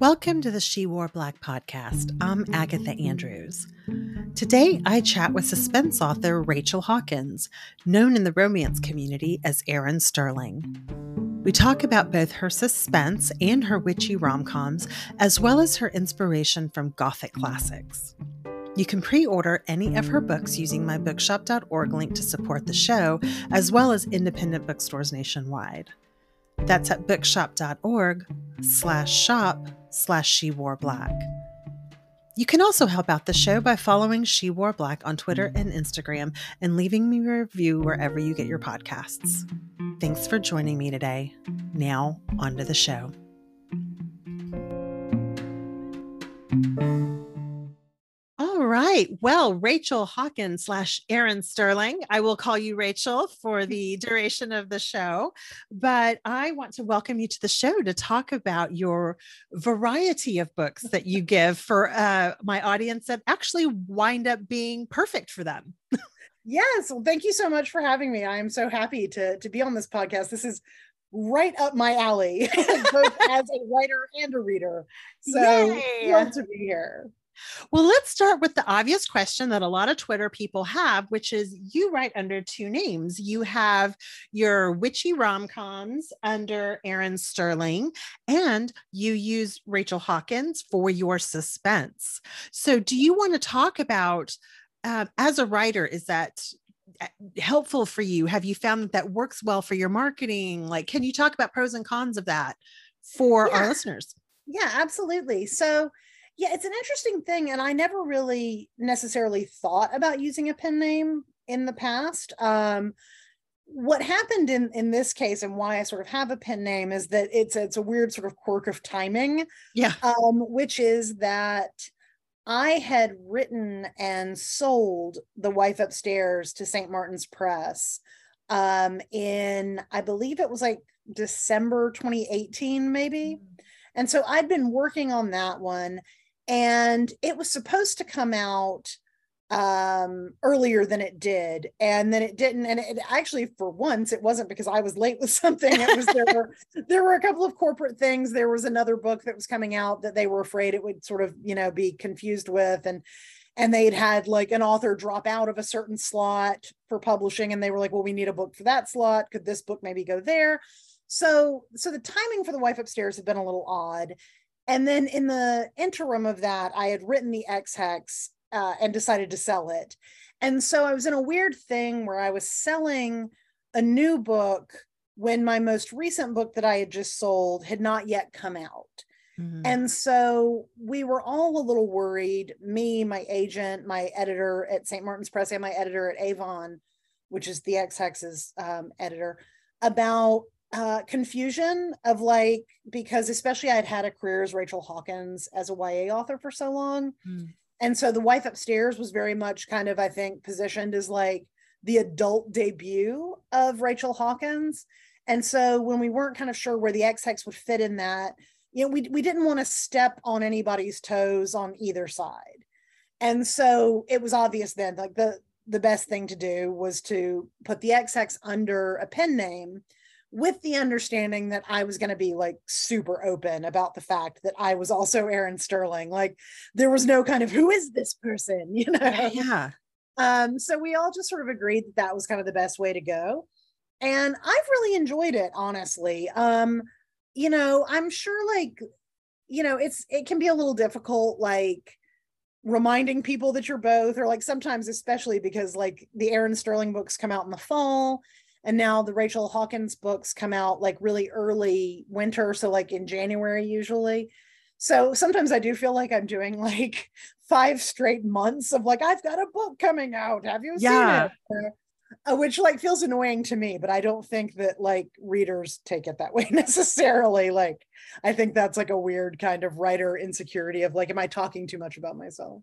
Welcome to the She Wore Black podcast. I'm Agatha Andrews. Today, I chat with suspense author Rachel Hawkins, known in the romance community as Erin Sterling. We talk about both her suspense and her witchy rom coms, as well as her inspiration from Gothic classics. You can pre order any of her books using my bookshop.org link to support the show, as well as independent bookstores nationwide. That's at bookshop.org slash shop slash she wore black. You can also help out the show by following She Wore Black on Twitter and Instagram and leaving me a review wherever you get your podcasts. Thanks for joining me today. Now, on to the show. Right. Well, Rachel Hawkins slash Erin Sterling. I will call you Rachel for the duration of the show. But I want to welcome you to the show to talk about your variety of books that you give for uh, my audience that actually wind up being perfect for them. yes. Well, thank you so much for having me. I am so happy to, to be on this podcast. This is right up my alley, both as a writer and a reader. So Yay. thrilled to be here. Well, let's start with the obvious question that a lot of Twitter people have, which is you write under two names. You have your witchy rom coms under Erin Sterling, and you use Rachel Hawkins for your suspense. So, do you want to talk about, uh, as a writer, is that uh, helpful for you? Have you found that that works well for your marketing? Like, can you talk about pros and cons of that for yeah. our listeners? Yeah, absolutely. So, yeah, it's an interesting thing. And I never really necessarily thought about using a pen name in the past. Um, what happened in in this case and why I sort of have a pen name is that it's it's a weird sort of quirk of timing. Yeah. Um, which is that I had written and sold The Wife Upstairs to St. Martin's Press um, in I believe it was like December 2018, maybe. Mm-hmm. And so I'd been working on that one and it was supposed to come out um earlier than it did and then it didn't. And it actually for once it wasn't because i was late with something. It was there were there were a couple of corporate things. There was another book that was coming out that they were afraid it would sort of you know be confused with. And and they'd had like an author drop out of a certain slot for publishing and they were like well we need a book for that slot. Could this book maybe go there? So so the timing for the wife upstairs had been a little odd and then in the interim of that, I had written the Ex Hex uh, and decided to sell it. And so I was in a weird thing where I was selling a new book when my most recent book that I had just sold had not yet come out. Mm-hmm. And so we were all a little worried me, my agent, my editor at St. Martin's Press, and my editor at Avon, which is the Ex Hex's um, editor, about uh, confusion of like because especially I'd had a career as Rachel Hawkins as a YA author for so long, mm. and so the wife upstairs was very much kind of I think positioned as like the adult debut of Rachel Hawkins, and so when we weren't kind of sure where the Ex Hex would fit in that, you know, we we didn't want to step on anybody's toes on either side, and so it was obvious then like the the best thing to do was to put the Ex Hex under a pen name with the understanding that I was going to be like super open about the fact that I was also Erin Sterling. Like there was no kind of who is this person, you know? Yeah. Um, so we all just sort of agreed that that was kind of the best way to go. And I've really enjoyed it, honestly. Um, you know, I'm sure like, you know, it's it can be a little difficult, like reminding people that you're both, or like sometimes, especially because like the Erin Sterling books come out in the fall and now the Rachel Hawkins books come out like really early winter, so like in January usually. So sometimes I do feel like I'm doing like five straight months of like I've got a book coming out. Have you yeah. seen it? Uh, which like feels annoying to me, but I don't think that like readers take it that way necessarily. Like I think that's like a weird kind of writer insecurity of like, am I talking too much about myself?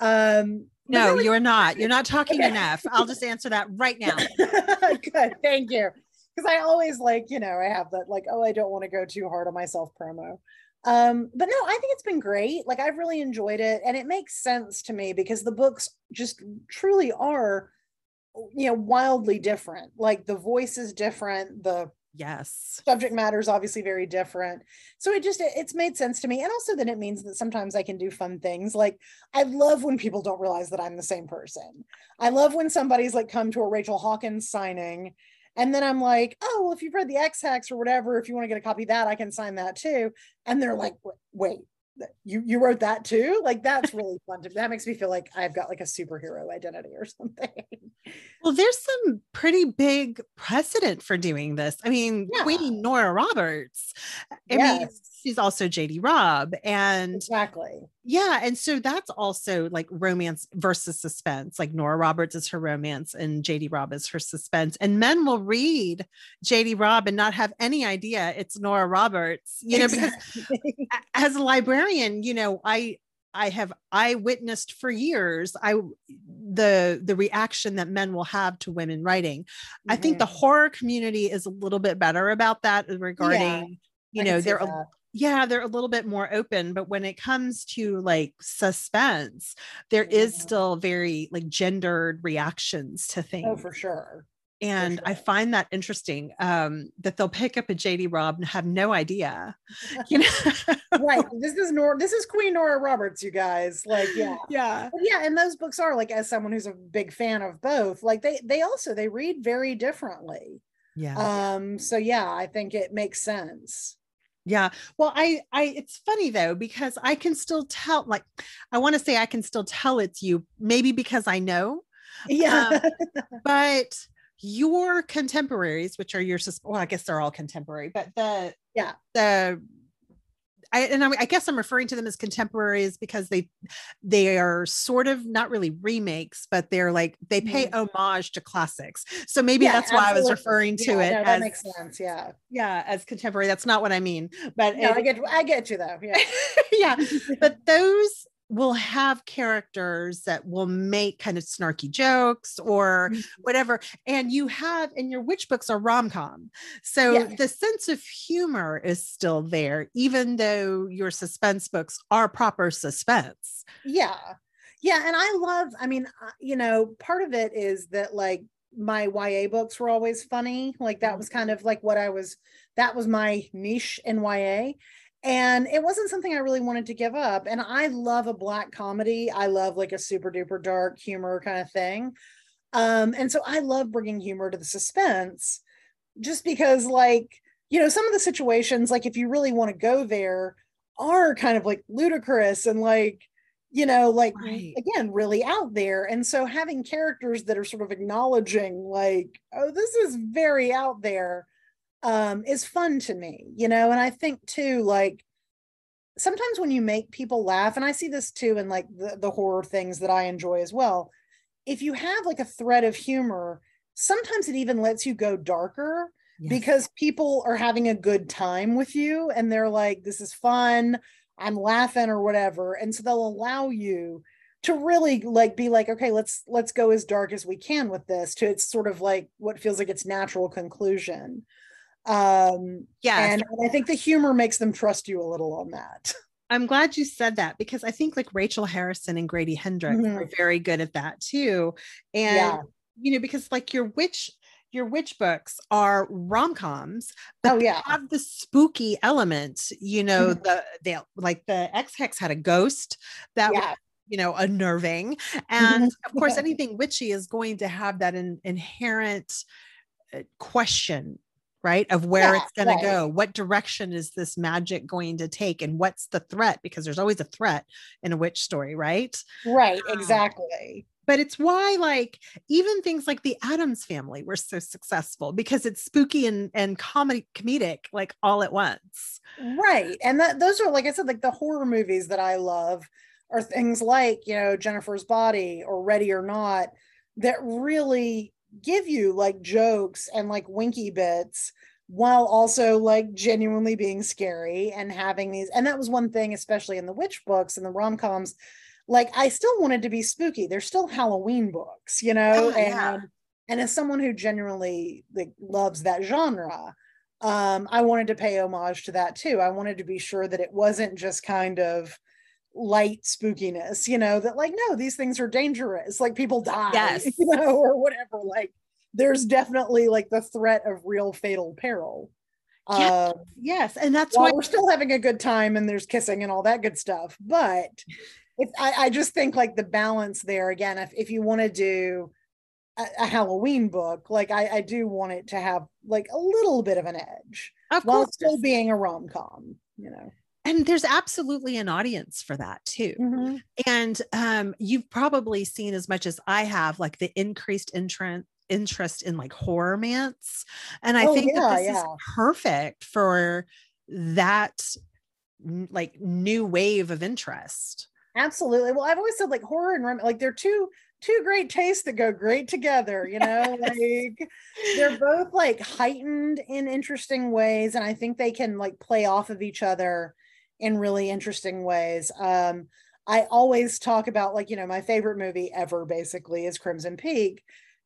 Um, no, you're not. You're not talking okay. enough. I'll just answer that right now. Good. Thank you. Because I always like, you know, I have that like, oh, I don't want to go too hard on myself promo. Um, but no, I think it's been great. Like I've really enjoyed it. And it makes sense to me because the books just truly are, you know, wildly different. Like the voice is different, the Yes. Subject matter is obviously very different. So it just it's made sense to me. And also then it means that sometimes I can do fun things. Like I love when people don't realize that I'm the same person. I love when somebody's like come to a Rachel Hawkins signing and then I'm like, oh, well, if you've read the Ex Hex or whatever, if you want to get a copy of that, I can sign that too. And they're like, wait, you you wrote that too like that's really fun to that makes me feel like i've got like a superhero identity or something well there's some pretty big precedent for doing this i mean yeah. queen nora roberts i yes. She's also jd robb and exactly yeah and so that's also like romance versus suspense like nora roberts is her romance and jd robb is her suspense and men will read jd robb and not have any idea it's nora roberts you know exactly. because as a librarian you know i I have I witnessed for years I the the reaction that men will have to women writing. Mm-hmm. I think the mm-hmm. horror community is a little bit better about that regarding yeah, you know they're a, yeah they're a little bit more open but when it comes to like suspense there yeah. is still very like gendered reactions to things oh for sure and sure. I find that interesting um, that they'll pick up a JD Robb and have no idea. You know, right? This is Nora. This is Queen Nora Roberts, you guys. Like, yeah, yeah, but yeah. And those books are like, as someone who's a big fan of both, like they they also they read very differently. Yeah. Um. So yeah, I think it makes sense. Yeah. Well, I I it's funny though because I can still tell like I want to say I can still tell it's you maybe because I know. Yeah. Um, but your contemporaries which are your well I guess they're all contemporary but the yeah the I, and I, I, guess I'm referring to them as contemporaries because they they are sort of not really remakes, but they're like they pay mm-hmm. homage to classics. So maybe yeah, that's why I was referring to yeah, it. No, as, that makes sense. Yeah, yeah, as contemporary. That's not what I mean, but no, it, I get I get you though. Yeah, yeah. But those will have characters that will make kind of snarky jokes or mm-hmm. whatever. And you have, and your witch books are rom com. So yeah. the sense of humor is still there, even though your suspense books are proper suspense. Yeah. Yeah. And I love, I mean, uh, you know, part of it is that like my YA books were always funny. Like that was kind mm-hmm. of like what I was, that was my niche in YA and it wasn't something I really wanted to give up. And I love a black comedy. I love like a super duper dark humor kind of thing. Um, and so I love bringing humor to the suspense just because, like, you know, some of the situations, like, if you really want to go there, are kind of like ludicrous and like, you know, like, right. again, really out there. And so having characters that are sort of acknowledging, like, oh, this is very out there um, is fun to me, you know. And I think too, like sometimes when you make people laugh, and I see this too in like the, the horror things that I enjoy as well. If you have like a thread of humor, sometimes it even lets you go darker yes. because people are having a good time with you and they're like, this is fun, I'm laughing or whatever. And so they'll allow you to really like be like okay let's let's go as dark as we can with this to it's sort of like what feels like its natural conclusion um yeah and, and i think the humor makes them trust you a little on that i'm glad you said that because i think like rachel harrison and grady hendrix mm-hmm. are very good at that too and yeah. you know because like your witch your witch books are rom-coms but oh yeah have the spooky element you know mm-hmm. the they like the Ex Hex had a ghost that yeah. was you know unnerving and of course anything witchy is going to have that in, inherent uh, question right of where yeah, it's going right. to go. What direction is this magic going to take and what's the threat? Because there's always a threat in a witch story right? Right um, exactly. but it's why like even things like the Addams family were so successful because it's spooky and and comedy comedic like all at once. Right and that those are like i said like the horror movies that i love are things like you know jennifer's body or ready or not that really give you like jokes and like winky bits while also like genuinely being scary and having these and that was one thing especially in the witch books and the rom-coms like i still wanted to be spooky. They're still halloween books you know? Oh, yeah. and and as someone who genuinely like loves that genre um i wanted to pay homage to that too. I wanted to be sure that it wasn't just kind of light spookiness, you know, that like, no, these things are dangerous, like people die, yes. you know, or whatever. Like, there's definitely like the threat of real fatal peril. Yes, um, yes. and that's why we're still having a good time and there's kissing and all that good stuff. But if I, I just think like the balance there again, if, if you want to do a, a, Halloween book, like I, I do want it to have like a little bit of an edge of while course. still being a rom com, you know and there's absolutely an audience for that too. Mm-hmm. and um, you've probably seen as much as i have like the increased interest interest in like horror mance and i oh, think yeah, that this yeah. is perfect for that like new wave of interest. Absolutely. Well i've always said like horror and like they're two two great tastes that go great together you know? Like they're both like heightened in interesting ways and i think they can like play off of each other in really interesting ways um i always talk about like you know my favorite movie ever basically is crimson peak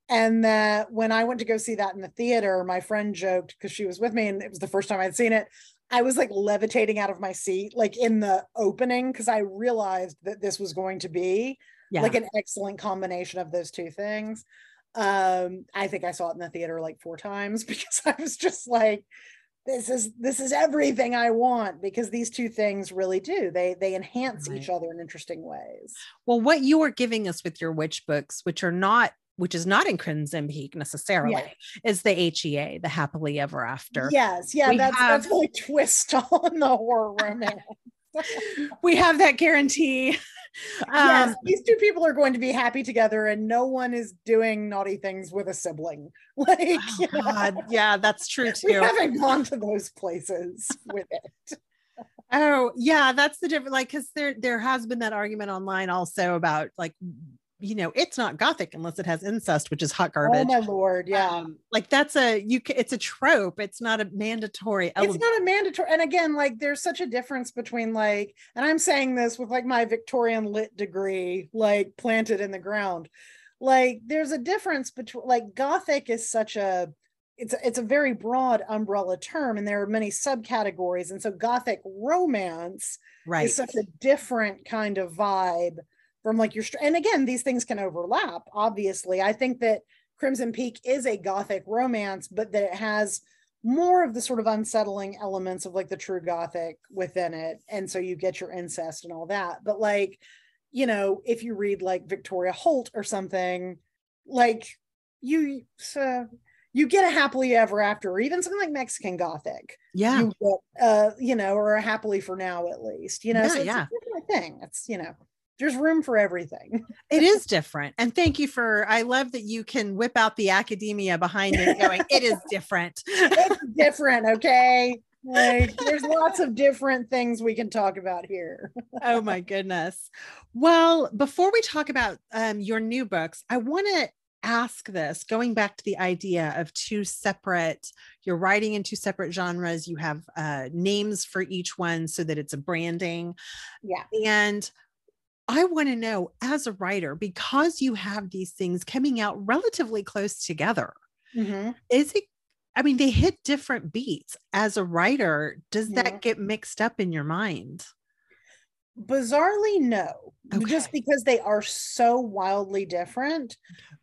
and that when I went to go see that in the theater, my friend joked because she was with me and it was the first time I'd seen it. I was like levitating out of my seat, like in the opening, because I realized that this was going to be yeah. like an excellent combination of those two things. Um, I think I saw it in the theater like four times because I was just like, this is this is everything I want because these two things really do. They they enhance right. each other in interesting ways. Well, what you are giving us with your witch books, which are not which is not in Crimson Peak necessarily, yeah. is the HEA, the happily ever after. Yes, yeah, we that's have, that's really twist on the horror romance. we have that guarantee. Um, yes, these two people are going to be happy together, and no one is doing naughty things with a sibling. Like, oh God, yeah, that's true too. We haven't gone to those places with it. Oh yeah, that's the difference. Like, because there there has been that argument online also about like you know it's not gothic unless it has incest which is hot oh, garbage oh my lord yeah um, like that's a you it's a trope it's not a mandatory element. it's not a mandatory and again like there's such a difference between like and i'm saying this with like my victorian lit degree like planted in the ground like there's a difference between like gothic is such a it's a, it's a very broad umbrella term and there are many subcategories and so gothic romance right. is such a different kind of vibe from like your and again these things can overlap obviously. I think that crimson peak is a gothic romance but that it has more of the sort of unsettling elements of like the true gothic within it. And so you get your incest and all that. But like you know if you read like victoria holt or something like you so you get a happily ever after or even something like mexican gothic. Yeah. You get, uh you know or a happily for now at least you know? Yeah, so it's yeah. a thing. It's you know there's room for everything. it is different. And thank you for I love that you can whip out the academia behind it going, it is different. it's different, okay? Like there's lots of different things we can talk about here. oh my goodness. Well, before we talk about um, your new books, I want to ask this going back to the idea of two separate you're writing in two separate genres you have uh, names for each one so that it's a branding yeah and I want to know as a writer, because you have these things coming out relatively close together, mm-hmm. is it? I mean, they hit different beats. As a writer, does yeah. that get mixed up in your mind? Bizarrely, no. Okay. Just because they are so wildly different.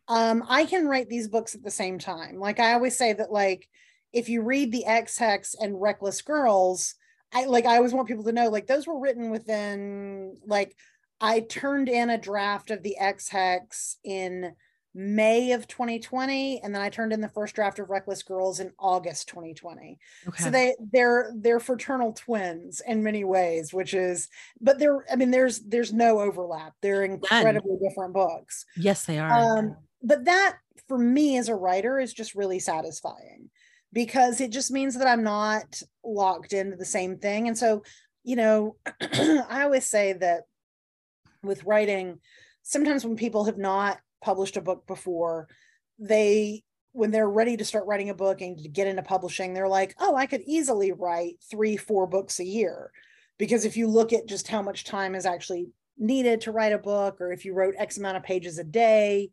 Um, I can write these books at the same time. Like I always say that, like, if you read the Ex Hex and Reckless Girls, I like I always want people to know, like, those were written within like I turned in a draft of the Ex Hex in May of 2020, and then I turned in the first draft of Reckless Girls in August 2020. Okay. So they they're they're fraternal twins in many ways, which is but there I mean there's there's no overlap. They're incredibly None. different books. Yes, they are. Um, but that for me as a writer is just really satisfying because it just means that I'm not locked into the same thing. And so, you know, I always say that with writing sometimes when people have not published a book before they when they're ready to start writing a book and to get into publishing they're like oh i could easily write three four books a year. Because if you look at just how much time is actually needed to write a book or if you wrote x amount of pages a day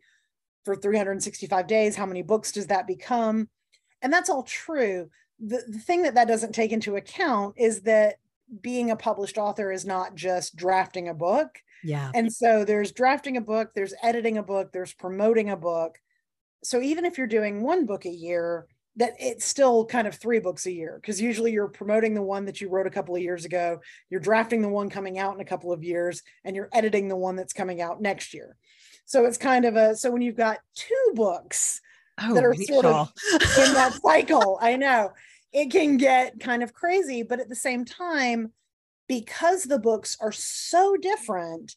for 365 days how many books does that become? And that's all true. The, the thing that that doesn't take into account is that being a published author is not just drafting a book yeah. And so there's drafting a book, there's editing a book, there's promoting a book, so even if you're doing one book a year, that it's still kind of three books a year because usually you're promoting the one that you wrote a couple of years ago, you're drafting the one coming out in a couple of years, and you're editing the one that's coming out next year. So it's kind of a so when you've got two books Oh, that are sort of in that cycle, I know it can get kind of crazy, but at the same time, because the books are so different,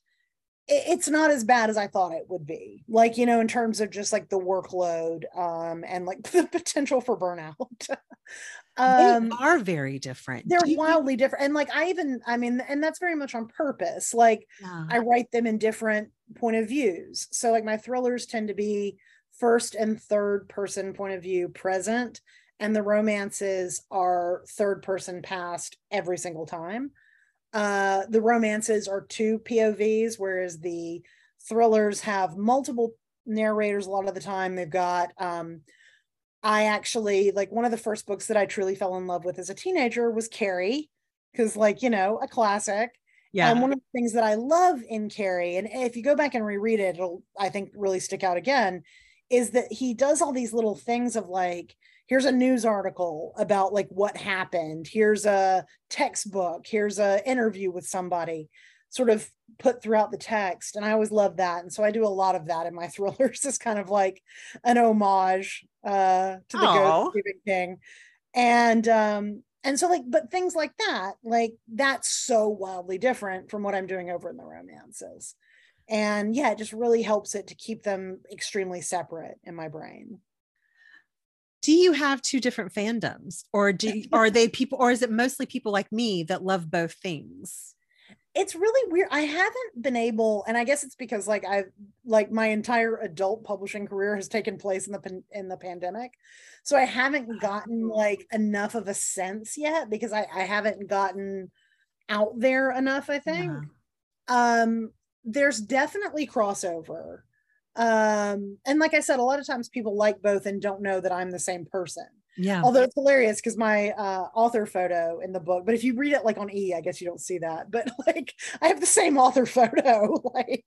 it's not as bad as I thought it would be. Like, you know, in terms of just like the workload um and like the potential for burnout. um they are very different. they're wildly different. And like I even, I mean, and that's very much on purpose. Like Yeah. I write them in different point of views. So like my thrillers tend to be first and third person point of view present and the romances are third person past every single time. Uh the romances are two POVs whereas the thrillers have multiple narrators a lot of the time. They've got um I actually like one of the first books that I truly fell in love with as a teenager was Carrie because like, you know, a classic. yeah. And one of the things that I love in Carrie, and if you go back and reread it, it'll, I think, really stick out again, is that he does all these little things of like, here's a news article about like what happened, here's a textbook, here's a interview with somebody, sort of put throughout the text. And I always love that. And so I do a lot of that in my thrillers. It's kind of like an homage uh, to the. Ghost Stephen King. And um, and so like but things like that like that's so wildly different from what i'm doing over in the romances and yeah it just really helps it to keep them extremely separate in my brain do you have two different fandoms? Or do are they people or is it mostly people like me that love both things? It's really weird. I haven't been able and i guess it's because like i've like my entire adult publishing career has taken place in the in the pandemic. So i haven't gotten like enough of a sense yet because i i haven't gotten out there enough i think. Yeah. um there's definitely crossover um and like i said a lot of times people like both and don't know that i'm the same person. Yeah. Although it's hilarious because my uh author photo in the book but if you read it like on e i guess you don't see that but like i have the same author photo like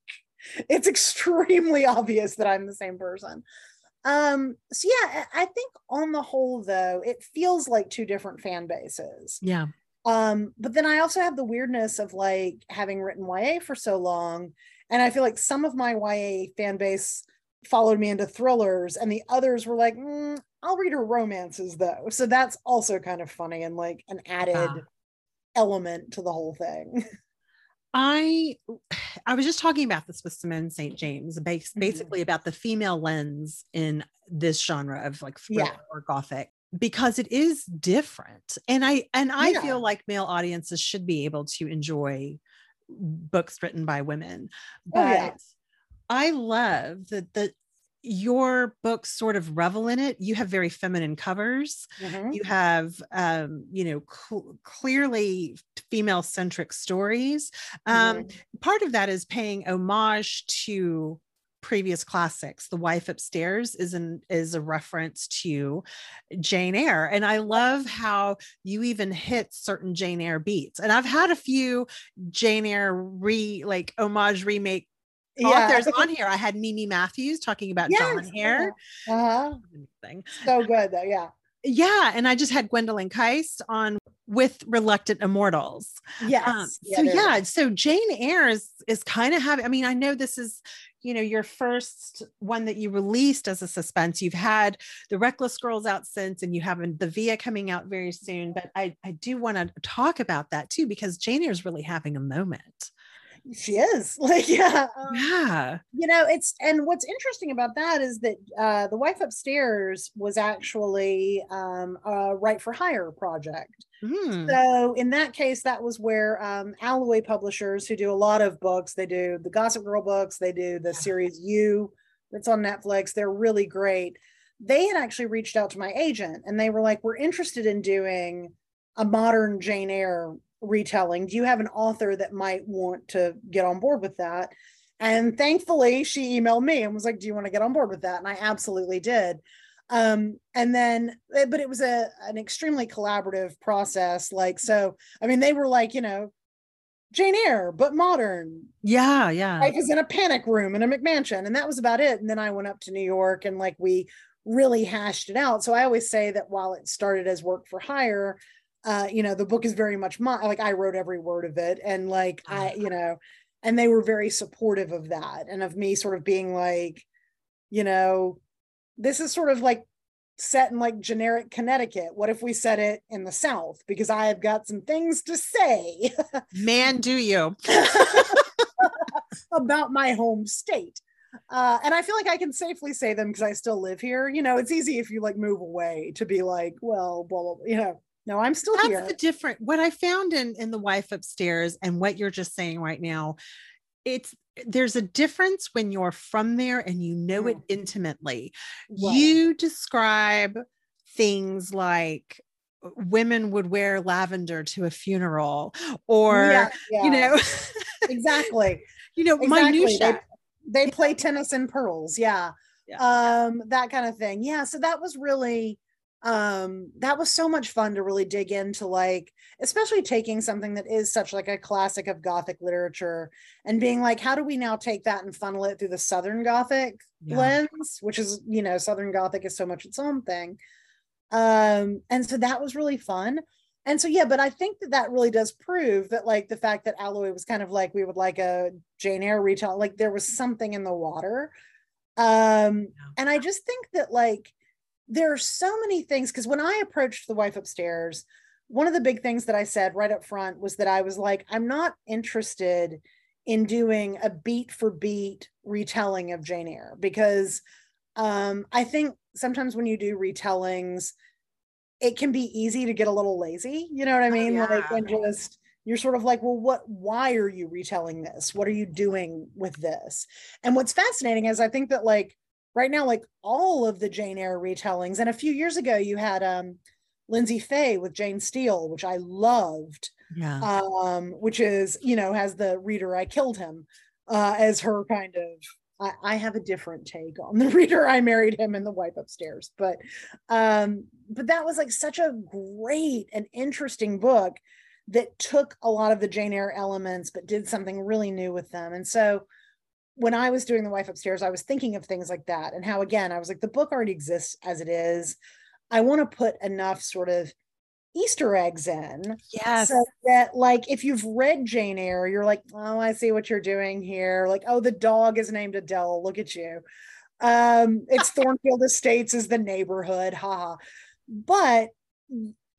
it's extremely obvious that i'm the same person. Um so yeah i think on the whole though it feels like two different fan bases. Yeah. Um, but then I also have the weirdness of like having written YA for so long, and I feel like some of my YA fan base followed me into thrillers, and the others were like, "Mm, "I'll read her romances though." So that's also kind of funny and like an added Yeah. element to the whole thing. I I was just talking about this with Simone St. James, bas- Mhm. basically about the female lens in this genre of like thriller Yeah. or gothic because it is different. And I and I Yeah. feel like male audiences should be able to enjoy books written by women. But Oh, yeah. I love that that your books sort of revel in it. You have very feminine covers Mhm. you have um you know cl- clearly female centric stories um Mhm. part of that is paying homage to previous classics the wife upstairs is an is a reference to jane eyre and i love how you even hit certain jane eyre beats and i've had a few jane eyre re like homage remake yeah. authors on here i had mimi matthews talking about Yes, John Eyre Uh-huh. So good though. Yeah. yeah and i just had gwendolyn Kiste on with reluctant immortals. Yes. um, so there yeah so jane eyre is, is kind of having i mean i know this is you know your first one that you released as a suspense. You've had the reckless girls out since and you have the villa coming out very soon but i i do want to talk about that too because jane eyre is really having a moment She is. Like, yeah. um, yeah you know it's and what's interesting about that is that uh the wife upstairs was actually um a right for hire project Mm, so in that case that was where um alloy publishers who do a lot of books they do the gossip girl books they do the series you that's on netflix they're really great they had actually reached out to my agent and they were like we're interested in doing a modern jane eyre retelling do you have an author that might want to get on board with that and thankfully she emailed me and was like do you want to get on board with that and i absolutely did um and then eh, but it was a an extremely collaborative process like so i mean they were like you know Jane Eyre, but modern. Yeah, yeah. Life is in a panic room in a McMansion. And that was about it. And then I went up to New York and like we really hashed it out. So I always say that while it started as work for hire, uh, you know, the book is very much my like I wrote every word of it. And like I, you know, and they were very supportive of that and of me sort of being like, you know, this is sort of like set in like generic Connecticut. What if we set it in the South? Because I have got some things to say. Man, do you about my home state. Uh, and I feel like I can safely say them because I still live here. You know, it's easy if you like move away to be like, well, blah, blah, blah. you know, no, I'm still That's here. the different what I found in in the wife upstairs and what you're just saying right now. It's there's a difference when you're from there and you know it Mm. intimately. Right. You describe things like uh, women would wear lavender to a funeral or Yeah, you know exactly. you know Exactly. minutia They, they play tennis in pearls. Yeah. Yeah. Um, that kind of thing. Yeah. So that was really um that was so much fun to really dig into like especially taking something that is such like a classic of gothic literature and being like how do we now take that and funnel it through the southern gothic Yeah. lens which is you know southern gothic is so much its own thing. Um and so that was really fun. And so yeah but i think that that really does prove that like the fact that alloy was kind of like we would like a jane eyre retell like there was something in the water. Um and i just think that like there are so many things because when i approached the wife upstairs one of the big things that i said right up front was that i was like i'm not interested in doing a beat for beat retelling of jane eyre because um i think sometimes when you do retellings it can be easy to get a little lazy you know what i mean? like yeah. and just you're sort of like well what why are you retelling this? What are you doing with this? And what's fascinating is i think that like right now like all of the jane eyre retellings. And a few years ago you had um Lyndsay Faye with jane steele which i loved yeah. um which is you know has the reader i killed him uh as her kind of I, I have a different take on the reader i married him and the wife upstairs. But um but that was like such a great and interesting book that took a lot of the jane eyre elements but did something really new with them. And so when i was doing the wife upstairs i was thinking of things like that and how again i was like the book already exists as it is i want to put enough sort of easter eggs in yes so that like if you've read Jane Eyre, you're like, oh, I see what you're doing here. Like, oh, the dog is named Adele. Look at you. Um, it's Thornfield Estates is the neighborhood, haha. Ha. But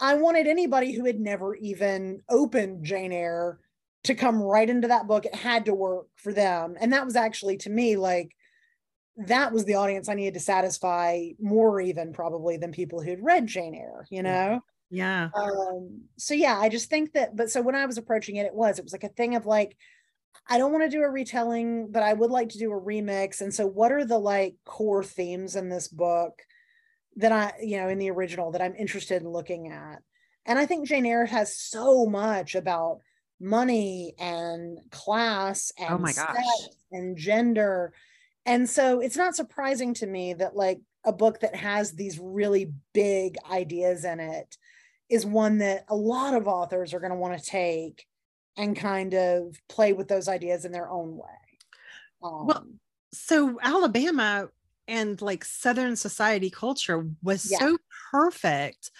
I wanted anybody who had never even opened Jane Eyre to come right into that book. It had to work for them. And that was actually to me like that was the audience I needed to satisfy more even probably than people who'd read Jane Eyre, you know? yeah um so yeah i just think that but so when i was approaching it it was it was like a thing of like i don't want to do a retelling but i would like to do a remix and so what are the like core themes in this book that i you know in the original that i'm interested in looking at and i think jane eyre has so much about money and class and Oh my gosh. sex and gender and so it's not surprising to me that like a book that has these really big ideas in it is one that a lot of authors are going to want to take and kind of play with those ideas in their own way. Um, Well, so alabama and like southern society culture was Yeah. so perfect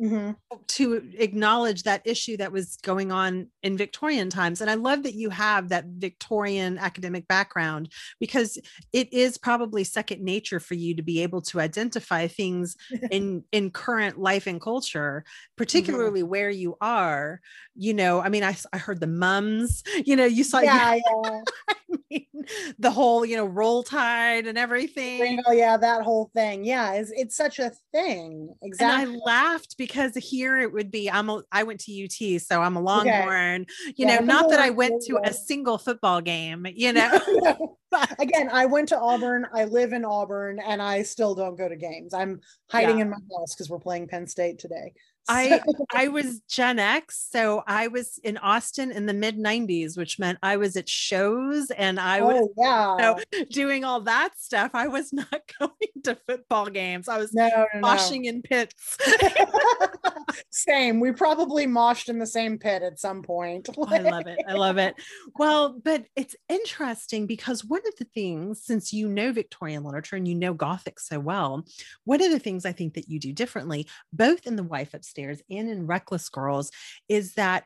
mhm. to acknowledge that issue that was going on in Victorian times. And I love that you have that Victorian academic background because it is probably second nature for you to be able to identify things in in current life and culture, particularly where you are. You know, I mean, I, I heard the mums, you know, you saw yeah, yeah. I mean, the whole, you know, roll tide and everything. Rainbow, yeah, that whole thing. Yeah, it's, it's such a thing. Exactly. And I laughed because here it would be I'm a I went to UT, so I'm a Longhorn. You Yeah, know, not that I went to a single football game, you know. but again, I went to Auburn. I live in Auburn, and I still don't go to games. I'm hiding yeah. in my house because we're playing Penn State today. I I was Gen X, so I was in Austin in the mid '90s, which meant I was at shows and I was oh, yeah. you know, doing all that stuff. I was not going to football games. I was no, no, moshing no. in pits. same. We probably moshed in the same pit at some point. oh, I love it. I love it. Well, but it's interesting because one of the things, since you know Victorian literature and you know Gothic so well, one of the things I think that you do differently, both in the wife of upstairs and in Reckless Girls is that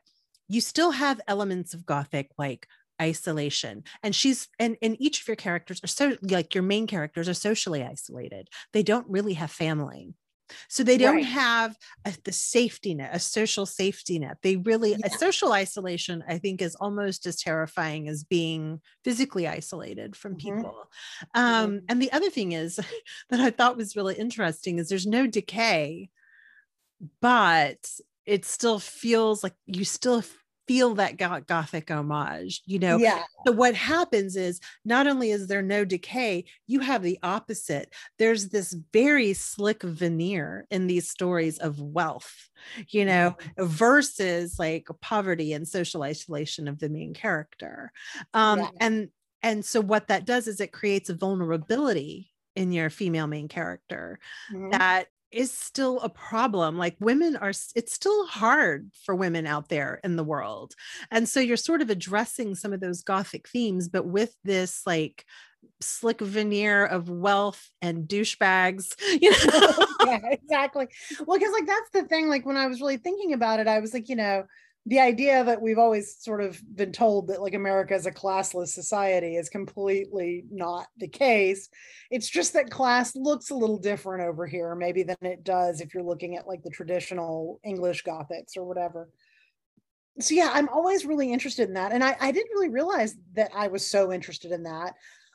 you still have elements of Gothic like isolation and she's and and each of your characters are so like your main characters are socially isolated they don't really have family so they don't right. have a, the safety net a social safety net they really yeah. a social isolation i think is almost as terrifying as being physically isolated from mm-hmm. people um, mm-hmm. and the other thing is that i thought was really interesting is there's no decay but it still feels like you still feel that gothic homage you know yeah so what happens is not only is there no decay you have the opposite there's this very slick veneer in these stories of wealth you know mm-hmm. versus like poverty and social isolation of the main character um yeah. and and so what that does is it creates a vulnerability in your female main character mm-hmm. that is still a problem. Like women are, it's still hard for women out there in the world. And so you're sort of addressing some of those Gothic themes, but with this like slick veneer of wealth and douchebags, you know? yeah, exactly. Well, because like that's the thing, like when I was really thinking about it, I was like, you know, the idea that we've always sort of been told that like America is a classless society is completely not the case. It's just that class looks a little different over here, maybe than it does if you're looking at like the traditional English Gothics or whatever. So yeah, I'm always really interested in that. And I, I didn't really realize that I was so interested in that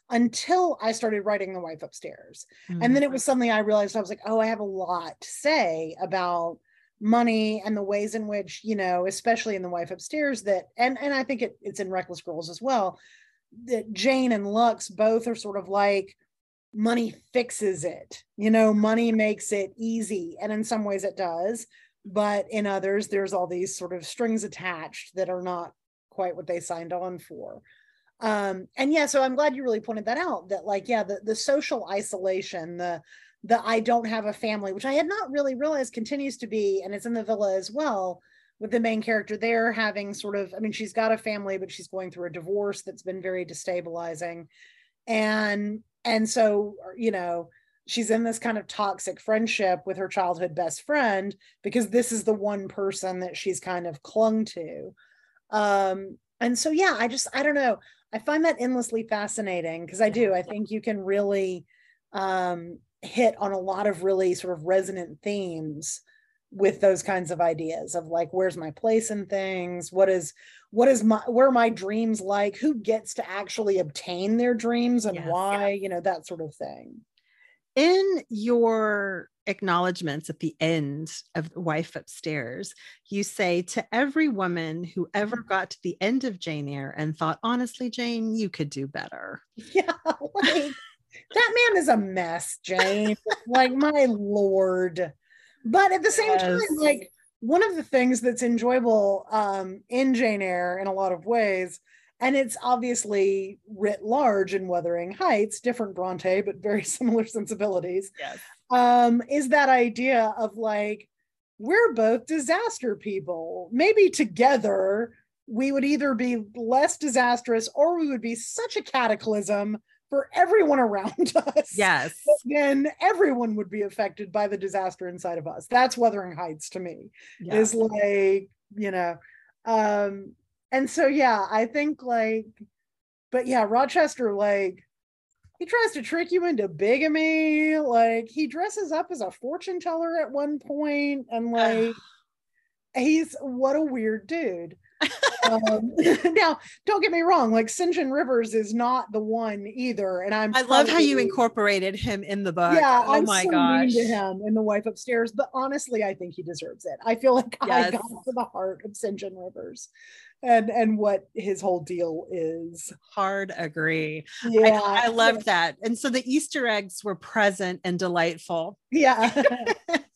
until I started writing The Wife Upstairs. Mm-hmm. And then it was something I realized I was like, oh, I have a lot to say about money and the ways in which you know especially in the wife upstairs that and and i think it, it's in reckless girls as well that jane and lux both are sort of like money fixes it you know money makes it easy and in some ways it does but in others there's all these sort of strings attached that are not quite what they signed on for. Um and yeah so i'm glad you really pointed that out that like yeah the, the social isolation the the I don't have a family, which I had not really realized continues to be, and it's in the villa as well, with the main character there having sort of, I mean, she's got a family, but she's going through a divorce that's been very destabilizing. And and so, you know, she's in this kind of toxic friendship with her childhood best friend because this is the one person that she's kind of clung to. Um, and so yeah, I just I don't know. I find that endlessly fascinating because I do. I think you can really um hit on a lot of really sort of resonant themes with those kinds of ideas of like where's my place in things? What is what is my where are my dreams like? Who gets to actually obtain their dreams and why? yeah. you know that sort of thing. In your acknowledgments at the end of the wife upstairs you say to every woman who ever mm-hmm. got to the end of jane eyre and thought honestly jane you could do better. Yeah like that man is a mess, Jane. like, my lord. But at the same yes. time, like one of the things that's enjoyable um, in Jane Eyre in a lot of ways, and it's obviously writ large in Wuthering Heights, different Bronte, but very similar sensibilities. Yes. Um, is that idea of like, we're both disaster people. Maybe together we would either be less disastrous or we would be such a cataclysm for everyone around us. Yes. Then everyone would be affected by the disaster inside of us. That's Wuthering Heights to me. Yeah. Is like, you know, um, and so yeah, I think like, but yeah, Rochester, like, he tries to trick you into bigamy. Like he dresses up as a fortune teller at one point, and like he's what a weird dude um, now, don't get me wrong. Like St. John Rivers is not the one either, and I'm. I love how you incorporated him in the book. Yeah, oh I'm my so gosh, to him in the wife upstairs. But honestly, I think he deserves it. I feel like yes. I got to the heart of St. John Rivers, and and what his whole deal is. Hard agree. Yeah, I, I loved that. And so the Easter eggs were present and delightful. Yeah.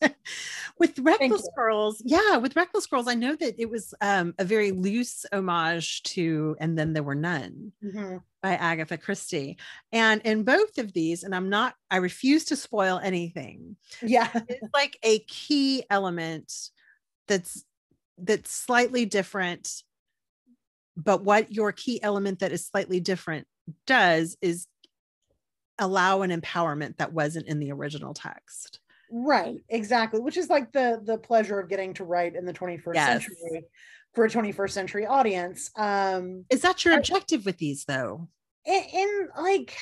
with Reckless Girls, yeah, with Reckless Girls, I know that it was um, a very loose homage to And Then There Were None Mhm. by Agatha Christie. And in both of these, and I'm not, I refuse to spoil anything. Yeah. It's like a key element that's that's slightly different. But what your key element that is slightly different does is allow an empowerment that wasn't in the original text. Right, exactly. Which is like the the pleasure of getting to write in the 21st Yes. century for a 21st century audience. Um Is that your I- objective with these though? in, in like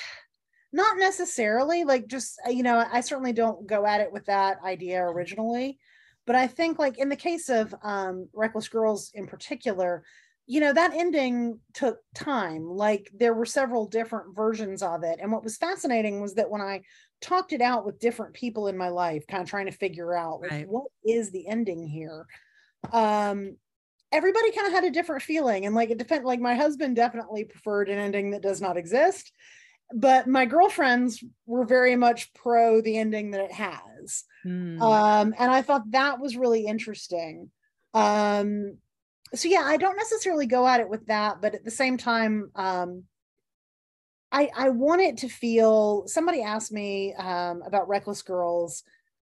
not necessarily like just you know i certainly don't go at it with that idea originally but i think like in the case of um reckless girls in particular you know that ending took time like there were several different versions of it and what was fascinating was that when i talked it out with different people in my life kind of trying to figure out like, Right. what is the ending here um everybody kind of had a different feeling and like it depends. like my husband definitely preferred an ending that does not exist but my girlfriends were very much pro the ending that it has Hmm. um and i thought that was really interesting um so yeah i don't necessarily go at it with that but at the same time um i i want it to feel somebody asked me um about reckless girls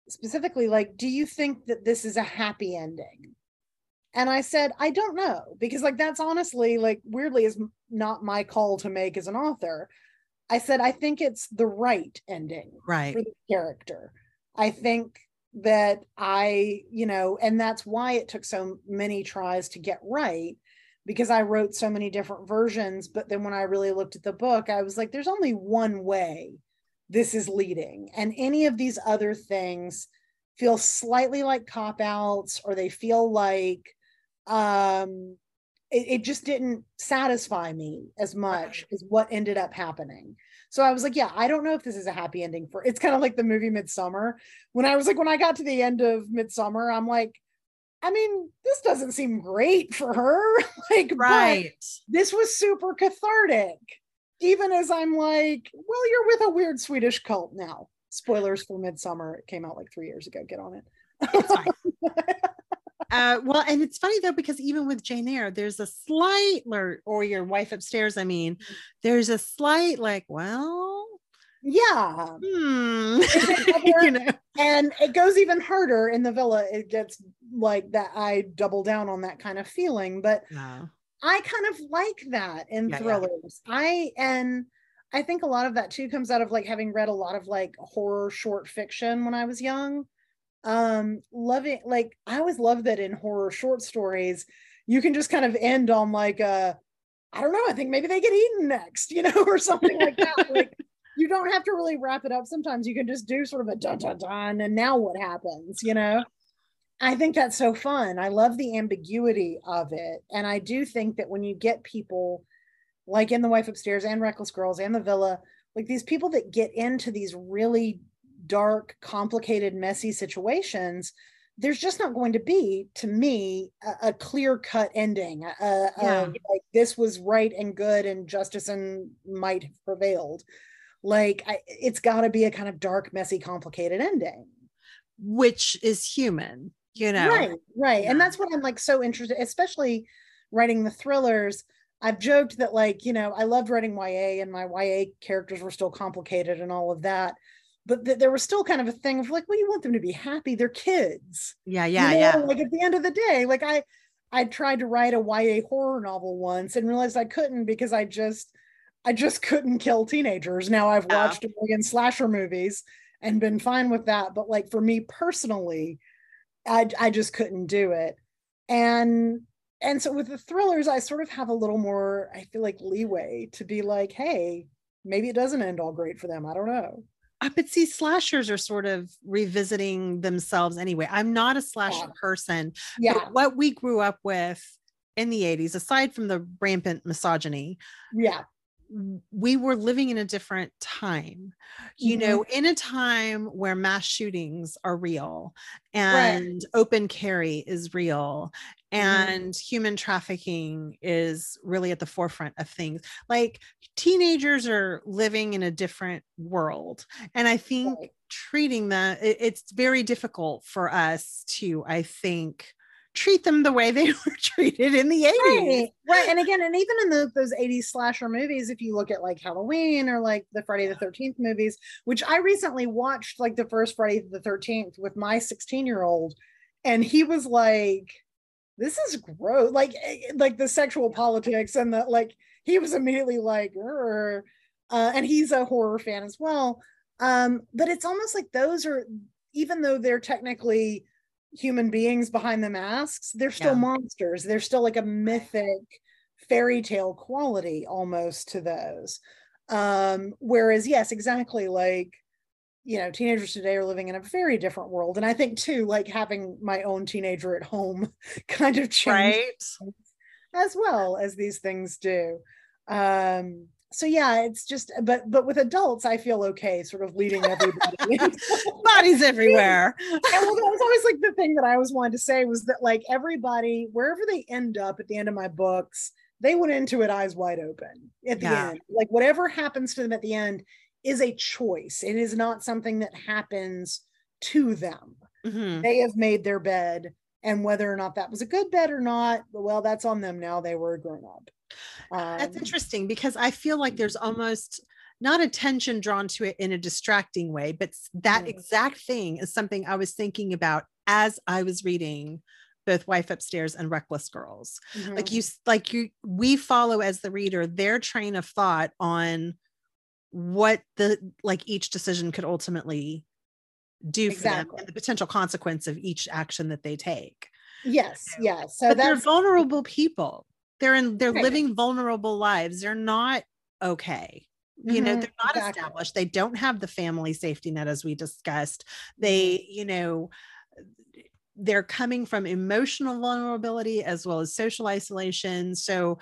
specifically like do you think that this is a happy ending and i said i don't know because like that's honestly like weirdly is not my call to make as an author i said i think it's the right ending right. for the character. I think that I, you know, and that's why it took so many tries to get right because I wrote so many different versions. But then when I really looked at the book, I was like, there's only one way this is leading. And any of these other things feel slightly like cop outs or they feel like um it, it just didn't satisfy me as much as what ended up happening. So I was like, yeah, I don't know if this is a happy ending for it's kind of like the movie Midsummer. When I was like, when I got to the end of Midsummer, I'm like, I mean, this doesn't seem great for her. like, Right. this was super cathartic. Even as I'm like, well, you're with a weird Swedish cult now. Spoilers for Midsummer. It came out like three years ago. Get on it. It's fine. Uh, well, and it's funny though because even with Jane Eyre, there's a slight, or, or your wife upstairs. I mean, there's a slight like, well, yeah. hmm, you know, and it goes even harder in the villa. It gets like that. I double down on that kind of feeling, but no. I kind of like that in Yeah, yeah. thrillers. I and I think a lot of that too comes out of like having read a lot of like horror short fiction when I was young. Um loving like I always love that in horror short stories you can just kind of end on like a I don't know, I think maybe they get eaten next, you know, or something like that. like you don't have to really wrap it up. Sometimes you can just do sort of a dun dun dun and now what happens, you know? I think that's so fun. I love the ambiguity of it. And I do think that when you get people like in The Wife Upstairs and Reckless Girls and The Villa, like these people that get into these really dark, complicated, messy situations, there's just not going to be, to me, a, a clear cut ending. Uh, Yeah. like this was right and good and justice and might have prevailed. Like I, it's got to be a kind of dark, messy, complicated ending. which is human, you know. Right, right. And that's what I'm like so interested, especially writing the thrillers. I've joked that like, you know, I loved writing YA and my YA characters were still complicated and all of that. But th- there was still kind of a thing of like, well, you want them to be happy. They're kids. Yeah, you yeah, know? yeah. Like at the end of the day, like I I tried to write a YA horror novel once and realized I couldn't because I just I just couldn't kill teenagers. Now I've Yeah. watched a million slasher movies and been fine with that, but like for me personally, I I just couldn't do it. And and so with the thrillers, I sort of have a little more, I feel like leeway to be like, hey, maybe it doesn't end all great for them. I don't know. Uh, but see, slashers are sort of revisiting themselves anyway. I'm not a slasher Yeah. person. Yeah, But what we grew up with in the 80s, aside from the rampant misogyny, yeah, we were living in a different time you Mhm. know in a time where mass shootings are real and open carry is real Mhm. and human trafficking is really at the forefront of things like teenagers are living in a different world and i think Right. treating that, it- it's very difficult for us to i think treat them the way they were treated in the 80s right. Right. And again and even in the, those 80s slasher movies if you look at like halloween or like the friday the 13th movies which i recently watched like the first friday the 13th with my 16 year old and he was like this is gross like eh, like the sexual politics and the like he was immediately like uh, and he's a horror fan as well. Um but it's almost like those are even though they're technically human beings behind the masks they're still Yeah. monsters. They're still like a mythic fairy tale quality almost to those. Um whereas yes exactly like you know teenagers today are living in a very different world. And i think too like having my own teenager at home kind of changed right. as well as these things do. Um so yeah it's just but but with adults i feel okay sort of leading everybody bodies everywhere and well, that was always like the thing that I always wanted to say was that like everybody, wherever they end up at the end of my books, they went into it eyes wide open at the Yeah. end. Like whatever happens to them at the end is a choice. It is not something that happens to them. Mhm. They have made their bed, and whether or not that was a good bed or not, well, that's on them now. They were a grown up. That's Um, interesting because I feel like there's almost not attention drawn to it in a distracting way, but that exact thing is something I was thinking about as I was reading both Wife Upstairs and Reckless Girls. mhm. Like you, like you, we follow as the reader their train of thought on what the like each decision could ultimately do for them and the potential consequence of each action that they take. yes, yes. So but they're vulnerable people. They're in they're Right. living vulnerable lives. They're not okay. You know, Mhm, they're not exactly. established. They don't have the family safety net as we discussed. They, Mm-hmm. you know, they're coming from emotional vulnerability as well as social isolation. So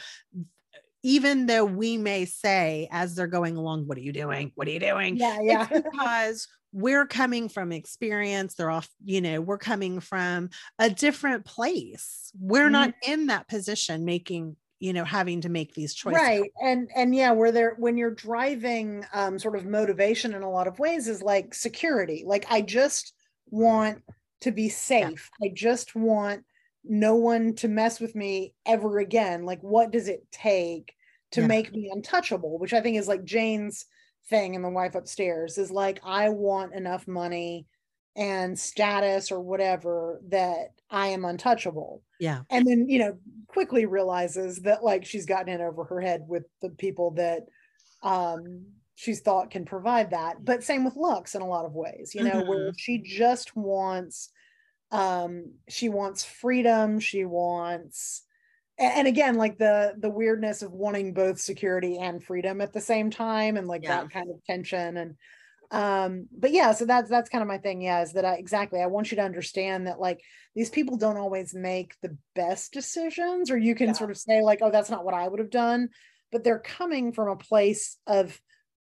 even though we may say as they're going along, what are you doing? What are you doing? yeah, yeah. because we're coming from experience they're off you know we're coming from a different place. We're not in that position making you know having to make these choices. Right and and yeah where they're when you're driving um sort of motivation in a lot of ways is like security like i just want to be safe i just want no one to mess with me ever again like what does it take to Yeah. make me untouchable which i think is like jane's thing and the wife upstairs is like i want enough money and status or whatever that i am untouchable. Yeah. And then you know quickly realizes that like she's gotten in over her head with the people that um she's thought can provide that. But same with lux in a lot of ways you know where she just wants um she wants freedom. She wants and again like the the weirdness of wanting both security and freedom at the same time and like Yeah. that kind of tension and um but yeah so that's that's kind of my thing yeah is that i exactly i want you to understand that like these people don't always make the best decisions or you can Yeah. sort of say like oh that's not what i would have done but they're coming from a place of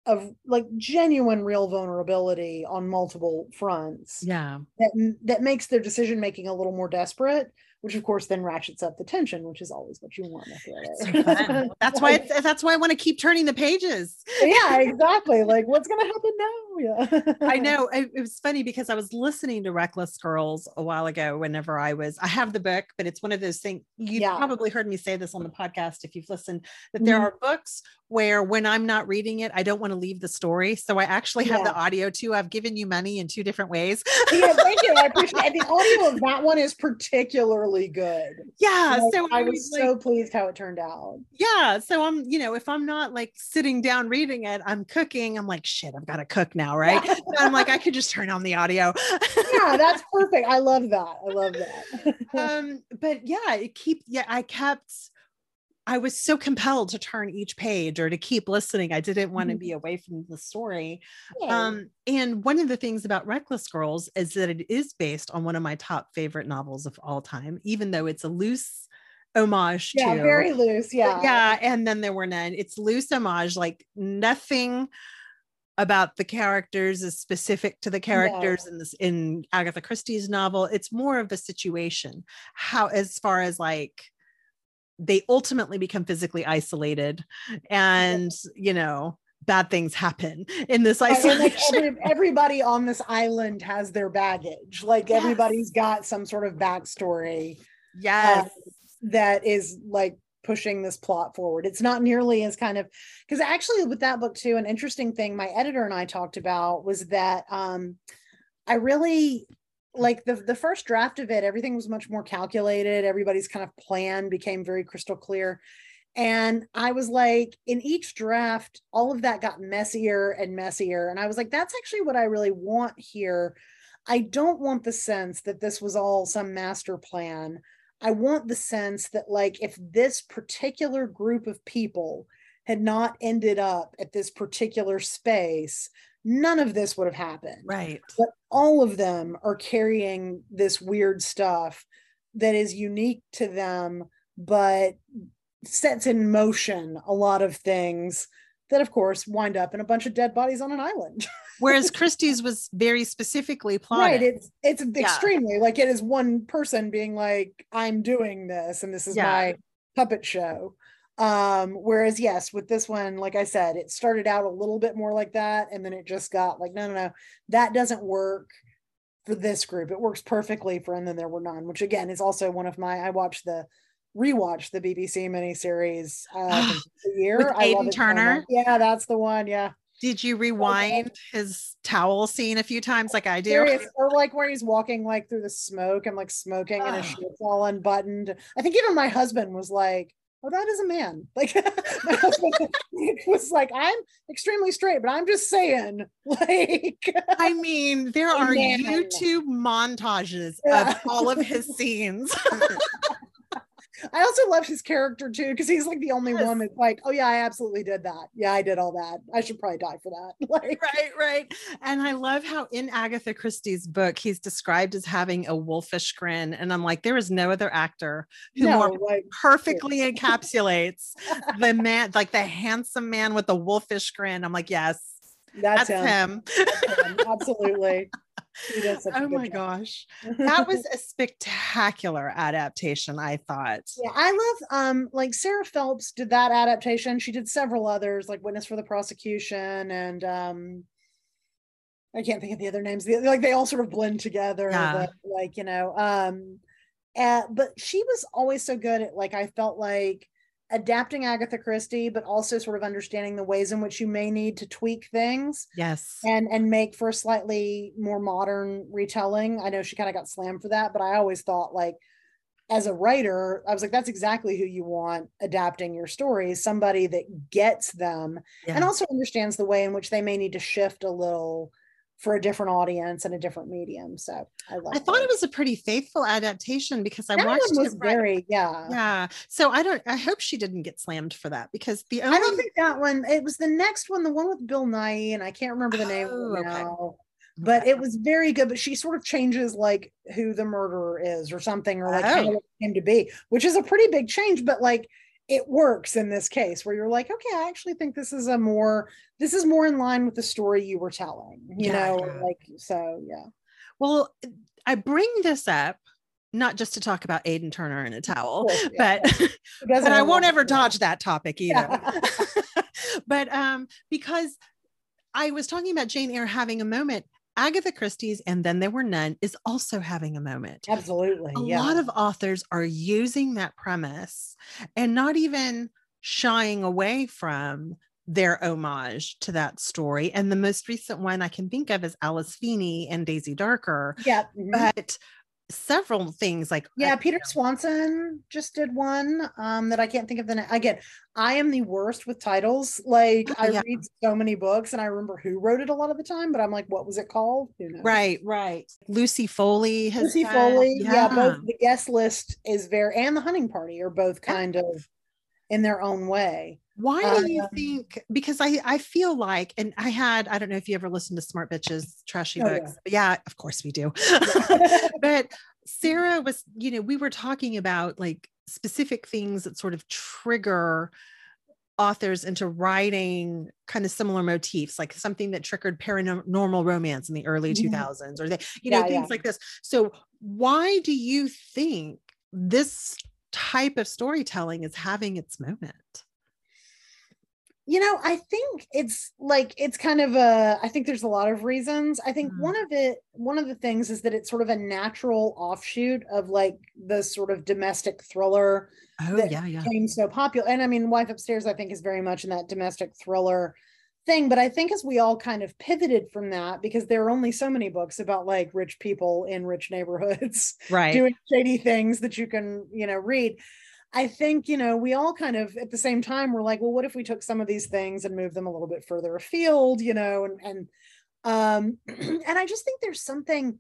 of like genuine real vulnerability on multiple fronts yeah that that makes their decision making a little more desperate which of course then ratchets up the tension which is always what you want in a It's so that's why it's, that's why i want to keep turning the pages. Yeah exactly. Like what's gonna happen now yeah I know it, it was funny because I was listening to Reckless Girls a while ago. Whenever I was, I have the book, but it's one of those things. You Yeah. probably heard me say this on the podcast if you've listened. That there Mhm. are books where when I'm not reading it, I don't want to leave the story, so I actually have Yeah. the audio too. I've given you money in two different ways. yeah, thank you. I appreciate it. The audio of that one is particularly good. yeah, Like, so I I was like, so pleased how it turned out. yeah, so I'm you know if I'm not like sitting down reading it, I'm cooking. I'm like shit, I've got to cook now, right? So I'm like I could just turn on the audio. yeah, that's perfect. I love that. I love that. um but yeah it keep yeah i kept i was so compelled to turn each page or to keep listening i didn't want to Mhm. be away from the story Yeah. um and one of the things about reckless girls is that it is based on one of my top favorite novels of all time even though it's a loose homage yeah, to. very loose. Yeah. yeah. And then there were none. It's loose homage, like nothing about the characters is specific to the characters no. in this in Agatha Christie's novel. It's more of a situation. How as far as like they ultimately become physically isolated and you know bad things happen in this isolation. Like every, everybody on this island has their baggage. Like yes. everybody's got some sort of backstory. Yes. Uh, that is like pushing this plot forward. It's not nearly as kind of because actually with that book too, an interesting thing my editor and I talked about was that um I really like the the first draft of it, everything was much more calculated. Everybody's kind of plan became very crystal clear. And I was like, in each draft, all of that got messier and messier. And I was like, that's actually what I really want here. I don't want the sense that this was all some master plan. I want the sense that, like, if this particular group of people had not ended up at this particular space, none of this would have happened. Right. But all of them are carrying this weird stuff that is unique to them, but sets in motion a lot of things that of course wind up in a bunch of dead bodies on an island whereas christie's was very specifically plotted right it's it's yeah. extremely like it is one person being like i'm doing this and this is yeah. my puppet show um whereas yes with this one like i said it started out a little bit more like that and then it just got like no no no that doesn't work for this group it works perfectly for and then there were none which again is also one of my i watched the rewatched the BBC miniseries uh, year. With Aidan Turner. yeah, that's the one. Yeah. Did you rewind his towel scene a few times like I do? Serious. Or like where he's walking like through the smoke and like smoking and his shirt's all unbuttoned. I think even my husband was like, Oh, that is a man. Like my husband was like, I'm extremely straight, but I'm just saying, like I mean, there are man. YouTube montages yeah. of all of his scenes. I also love his character too because he's like the only yes. one that's like, oh yeah, I absolutely did that. Yeah, I did all that. I should probably die for that. Like, right, right. And I love how in Agatha Christie's book he's described as having a wolfish grin, and I'm like, there is no other actor who no, more like, perfectly encapsulates the man, like the handsome man with the wolfish grin. I'm like, yes, that's, that's him. him. Absolutely oh my job. gosh that was a spectacular adaptation i thought yeah i love um like sarah phelps did that adaptation she did several others like witness for the prosecution and um i can't think of the other names like they all sort of blend together yeah. but, like you know um uh, but she was always so good at like i felt like adapting Agatha Christie, but also sort of understanding the ways in which you may need to tweak things. Yes. And and make for a slightly more modern retelling. I know she kind of got slammed for that, but I always thought like as a writer, I was like, that's exactly who you want adapting your stories, somebody that gets them yeah. and also understands the way in which they may need to shift a little for a different audience and a different medium. So I love. I thought it. it was a pretty faithful adaptation because I that watched was it. Very right. yeah yeah. So I don't. I hope she didn't get slammed for that because the only... I don't think that one. It was the next one, the one with Bill Nighy, and I can't remember the name oh, okay. now. But okay. it was very good. But she sort of changes like who the murderer is or something, or like oh. how it came to be, which is a pretty big change. But like it works in this case where you're like okay i actually think this is a more this is more in line with the story you were telling you yeah, know yeah. like so yeah well i bring this up not just to talk about Aidan Turner in a towel, course, yeah. but, but I won't ever dodge that topic either. but um, because I was talking about Jane Eyre having a moment Agatha Christie's and Then There Were None is also having a moment. Absolutely. A yeah. lot of authors are using that premise and not even shying away from their homage to that story. And the most recent one I can think of is Alice Feeney and Daisy Darker. Yeah. Mm-hmm. But several things like yeah peter swanson just did one um that i can't think of the name again i am the worst with titles like oh, i yeah. read so many books and i remember who wrote it a lot of the time but i'm like what was it called right right lucy foley has lucy foley yeah. yeah. both the guest list is very and the hunting party are both kind yeah. of in their own way why do you um, think? Because I I feel like, and I had I don't know if you ever listened to Smart Bitches Trashy oh, Books. Yeah. yeah. of course we do. but Sarah was, you know, we were talking about like specific things that sort of trigger authors into writing kind of similar motifs like something that triggered paranormal romance in the early mm-hmm. 2000s or they you know yeah, things yeah. like this so why do you think this type of storytelling is having its moment you know i think it's like it's kind of a i think there's a lot of reasons. I think mm. one of it one of the things is that it's sort of a natural offshoot of like the sort of domestic thriller oh that yeah yeah. became so popular. And i mean wife upstairs i think is very much in that domestic thriller thing. But i think as we all kind of pivoted from that because there are only so many books about like rich people in rich neighborhoods right. doing shady things that you can you know read I think, you know, we all kind of at the same time we're like, well, what if we took some of these things and moved them a little bit further afield, you know, and and um and I just think there's something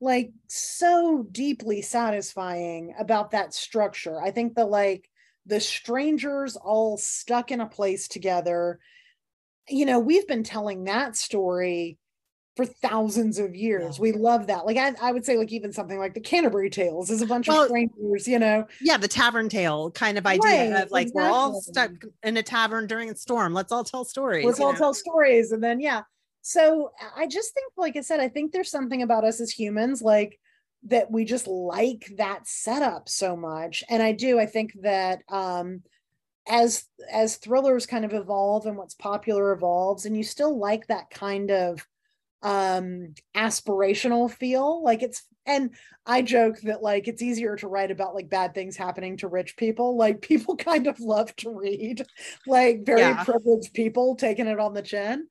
like so deeply satisfying about that structure. I think the like the strangers all stuck in a place together. You know, we've been telling that story for thousands of years. Yeah. We love that. Like I, I, would say, like even something like the Canterbury Tales is a bunch well, of strangers, you know. Yeah, the tavern tale kind of idea right, of like exactly. we're all stuck in a tavern during a storm. Let's all tell stories. Let's all know? tell stories, and then yeah. So I just think, like I said, I think there's something about us as humans, like that we just like that setup so much, and I do. I think that um as as thrillers kind of evolve and what's popular evolves, and you still like that kind of um aspirational feel. Like it's and i joke that like it's easier to write about like bad things happening to rich people. Like people kind of love to read like very yeah. privileged people taking it on the chin.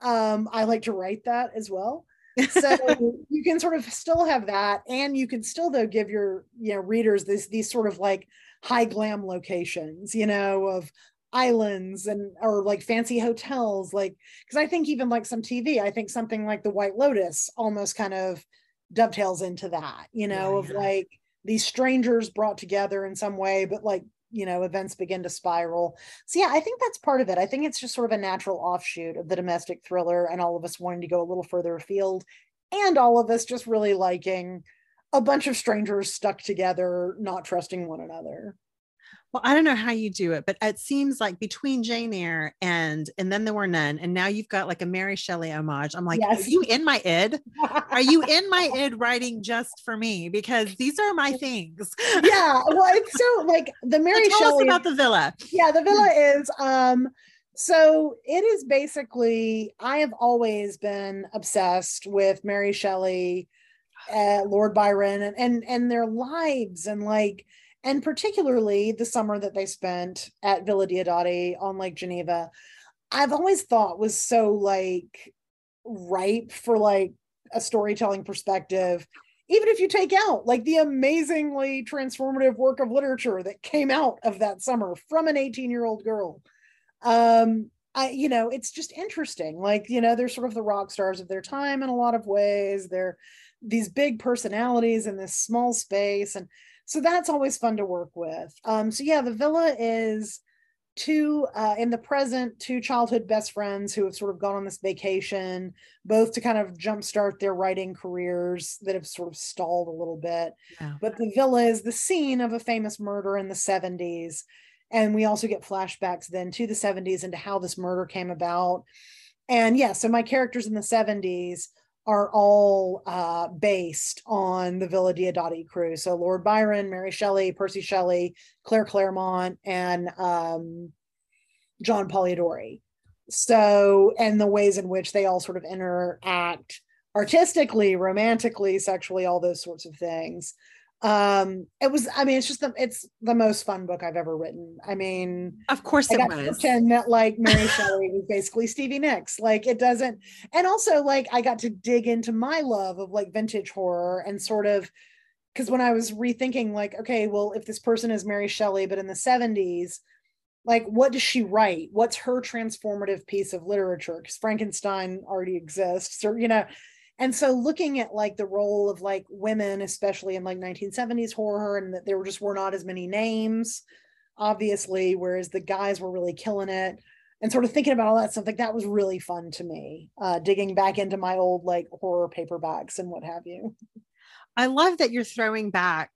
Um i like to write that as well. So you can sort of still have that and you can still though give your you know readers this these sort of like high glam locations you know of islands and or like fancy hotels like because i think even like some tv i think something like the white lotus almost kind of dovetails into that you know yeah, of yeah. like these strangers brought together in some way but like you know events begin to spiral. So yeah i think that's part of it. I think it's just sort of a natural offshoot of the domestic thriller and all of us wanting to go a little further afield and all of us just really liking a bunch of strangers stuck together not trusting one another well, I don't know how you do it, but it seems like between Jane Eyre and and then there were none, and now you've got like a Mary Shelley homage. I'm like, yes. are you in my id? are you in my id writing just for me? Because these are my things. yeah. Well, it's so like the Mary so Shelley about the villa. Yeah, the villa is um so it is basically I have always been obsessed with Mary Shelley, uh, Lord Byron, and and and their lives and like and particularly the summer that they spent at Villa Diodati on Lake Geneva, I've always thought was so like ripe for like a storytelling perspective. Even if you take out like the amazingly transformative work of literature that came out of that summer from an 18 year old girl. Um, I, you know, it's just interesting. Like, you know, they're sort of the rock stars of their time in a lot of ways. They're these big personalities in this small space. And so that's always fun to work with. Um, so yeah, the villa is two uh, in the present two childhood best friends who have sort of gone on this vacation both to kind of jumpstart their writing careers that have sort of stalled a little bit yeah. but the villa is the scene of a famous murder in the 70s and we also get flashbacks then to the 70s into how this murder came about and yeah so my characters in the 70s are all uh, based on the Villa Diodati crew. So Lord Byron, Mary Shelley, Percy Shelley, Claire Clairmont, and um, John Polidori. So, and the ways in which they all sort of interact artistically, romantically, sexually, all those sorts of things um it was i mean it's just the it's the most fun book i've ever written. I mean of course I it was. pretend that like mary shelley was basically stevie nicks. Like it doesn't and also like i got to dig into my love of like vintage horror and sort of because when i was rethinking like okay well if this person is mary shelley but in the 70s like what does she write? What's her transformative piece of literature? Because frankenstein already exists or you know and so looking at like the role of like women especially in like 1970s horror and that there just were not as many names obviously whereas the guys were really killing it and sort of thinking about all that stuff like that was really fun to me uh digging back into my old like horror paperbacks and what have you i love that you're throwing back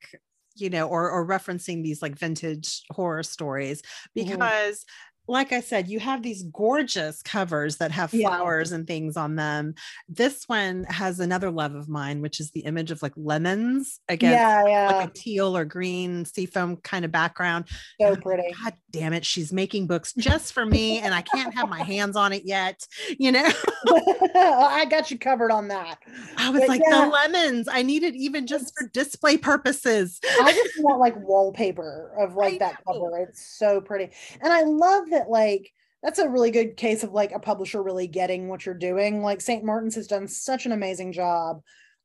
you know, or or referencing these like vintage horror stories Mhm. because like I said, you have these gorgeous covers that have Yeah. flowers and things on them. This one has another love of mine, which is the image of like lemons against yeah, yeah, like a teal or green seafoam kind of background. so pretty. God damn it, she's making books just for me, and I can't have my hands on it yet. You know, I got you covered on that. I was But like, yeah. the lemons, I need it even just for display purposes. I just want like wallpaper of like that cover. It's so pretty. And I love that like that's a really good case of like a publisher really getting what you're doing. Like St. Martin's has done such an amazing job.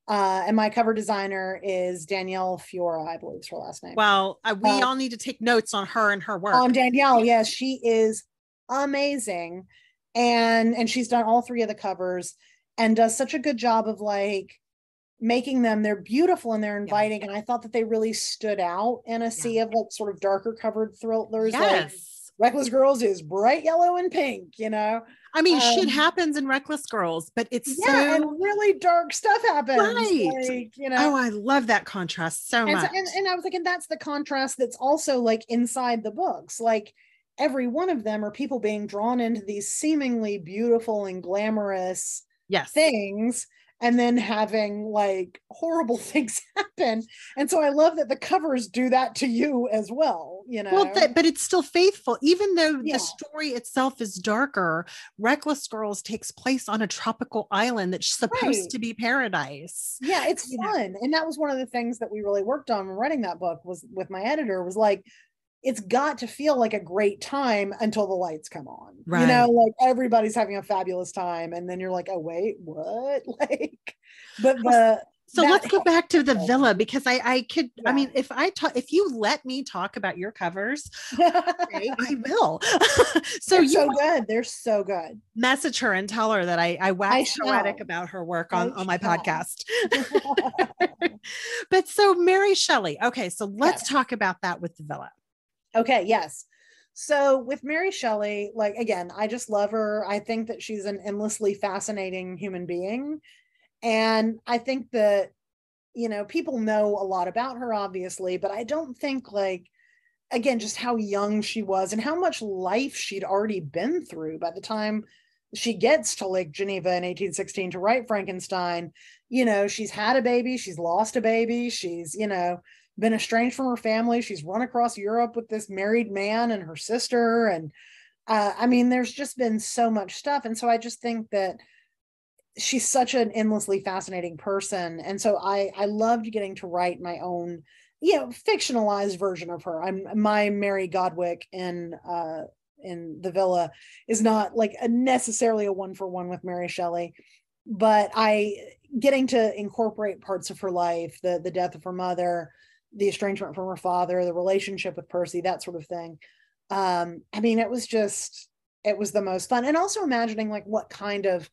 Uh, and my cover designer is Danielle Fiora, I believe is her last name. Well, uh, we Uh, all need to take notes on her and her work. on Danielle. Yes, she is amazing. And and she's done all three of the covers and does such a good job of like making them they're beautiful and they're inviting and I thought that they really stood out in a sea of like sort of darker covered thrillers like yes. Reckless Girls is bright yellow and pink, you know. I mean, shit um, happens in Reckless Girls, but it's Yeah, and really dark stuff happens. Right. Like, you know. Oh, I love that contrast so and, much. so- and, and I was like, and that's the contrast that's also like inside the books. Like every one of them are people being drawn into these seemingly beautiful and glamorous yes. things and then having like horrible things happen. And so I love that the covers do that to you as well, you know. Well, but it's still faithful, even though Yeah. the story itself is darker. Reckless Girls takes place on a tropical island that's supposed Right. to be paradise. yeah it's you know. fun and that was one of the things that we really worked on when writing that book was with my editor was like it's got to feel like a great time until the lights come on Right. you know like everybody's having a fabulous time and then you're like oh wait what like but the So let's go back to the villa because I I could I mean if I talk if you let me talk about your covers, okay, I will. so they're you so good they're so good message her and tell her that I I wax poetic about her work I on on my shall. podcast. but so Mary Shelley. Okay, so let's Yes. talk about that with the villa. Okay, yes. So with Mary Shelley, like again, I just love her. I think that she's an endlessly fascinating human being. And I think that, you know, people know a lot about her, obviously, but I don't think like again, just how young she was and how much life she'd already been through by the time she gets to Lake Geneva in 1816 to write Frankenstein. You know, she's had a baby, she's lost a baby, she's, you know, been estranged from her family. She's run across Europe with this married man and her sister. And uh, I mean, there's just been so much stuff. And so I just think that she's such an endlessly fascinating person. And so I, I loved getting to write my own, you know, fictionalized version of her. I'm my Mary Godwin in, uh, in the villa is not like a necessarily a one for one with Mary Shelley, but I getting to incorporate parts of her life, the the death of her mother, the estrangement from her father, the relationship with Percy, that sort of thing. Um, I mean, it was just, it was the most fun. And also imagining like what kind of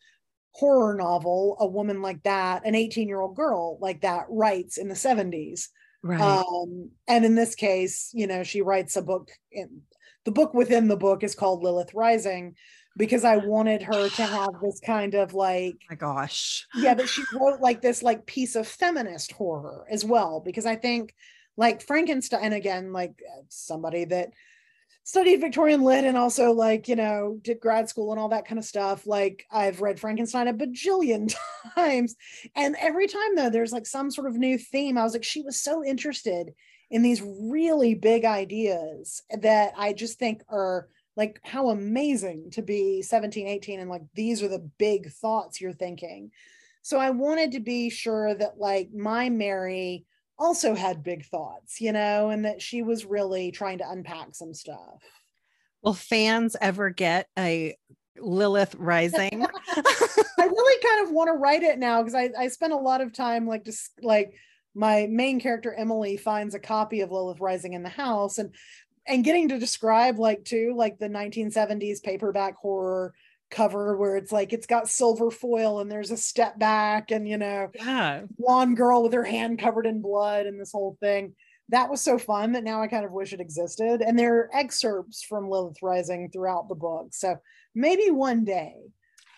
horror novel a woman like that, an 18 year old girl like that writes in the 70s. Right. Um, and in this case, you know, she writes a book. In, the book within the book is called Lilith Rising because I wanted her to have this kind of like my gosh. yeah but she wrote like this like piece of feminist horror as well because i think like frankenstein and again like uh, somebody that studied victorian lit and also like you know did grad school and all that kind of stuff like i've read frankenstein a bajillion times and every time though there's like some sort of new theme i was like she was so interested in these really big ideas that i just think are like how amazing to be 17 18 and like these are the big thoughts you're thinking so i wanted to be sure that like my mary also had big thoughts you know and that she was really trying to unpack some stuff Will fans ever get a Lilith Rising? i really kind of want to write it now because I, I spent a lot of time like just like my main character emily finds a copy of lilith rising in the house and and getting to describe like too like the 1970s paperback horror cover where it's like it's got silver foil and there's a step back and you know yeah. blonde girl with her hand covered in blood and this whole thing that was so fun that now i kind of wish it existed and there are excerpts from lilith rising throughout the book so maybe one day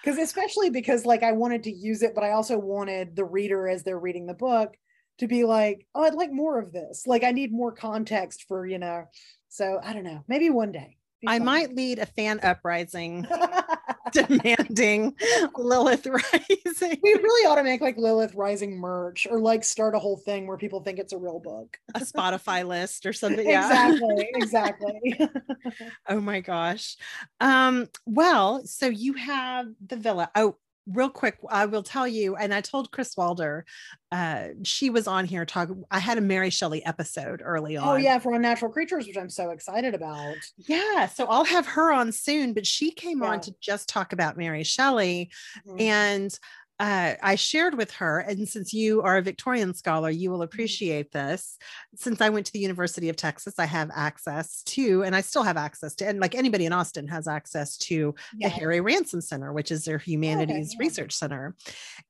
because especially because like i wanted to use it but i also wanted the reader as they're reading the book to be like, oh, I'd like more of this. Like I need more context for, you know. So I don't know. Maybe one day. I might lead a fan uprising demanding Lilith Rising. We really ought to make like Lilith Rising merch or like start a whole thing where people think it's a real book. a Spotify list or something. Yeah. Exactly. Exactly. oh my gosh. Um, well, so you have the villa. Oh, real quick, I will tell you, and I told Kris Waldherr, uh, she was on here talking. I had a Mary Shelley episode early on. Oh, yeah, for Unnatural Creatures, which I'm so excited about. Yeah, so I'll have her on soon, but she came yeah. on to just talk about Mary Shelley. Mm-hmm. And uh, I shared with her, and since you are a Victorian scholar, you will mm-hmm. appreciate this. Since I went to the University of Texas, I have access to, and I still have access to, and like anybody in Austin has access to yeah. the Harry Ransom Center, which is their humanities okay, yeah. research center.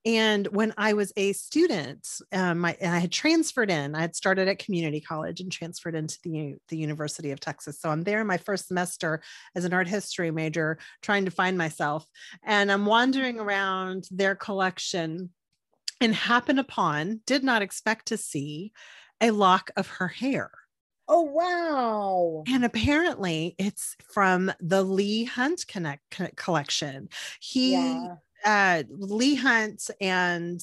And when I was a student, um, I, I had transferred in, I had started at community college and transferred into the, the University of Texas. So I'm there in my first semester as an art history major, trying to find myself. And I'm wandering around their collection and happened upon, did not expect to see a lock of her hair. Oh, wow. And apparently it's from the Leigh Hunt Connect collection. He yeah uh Leigh Hunt and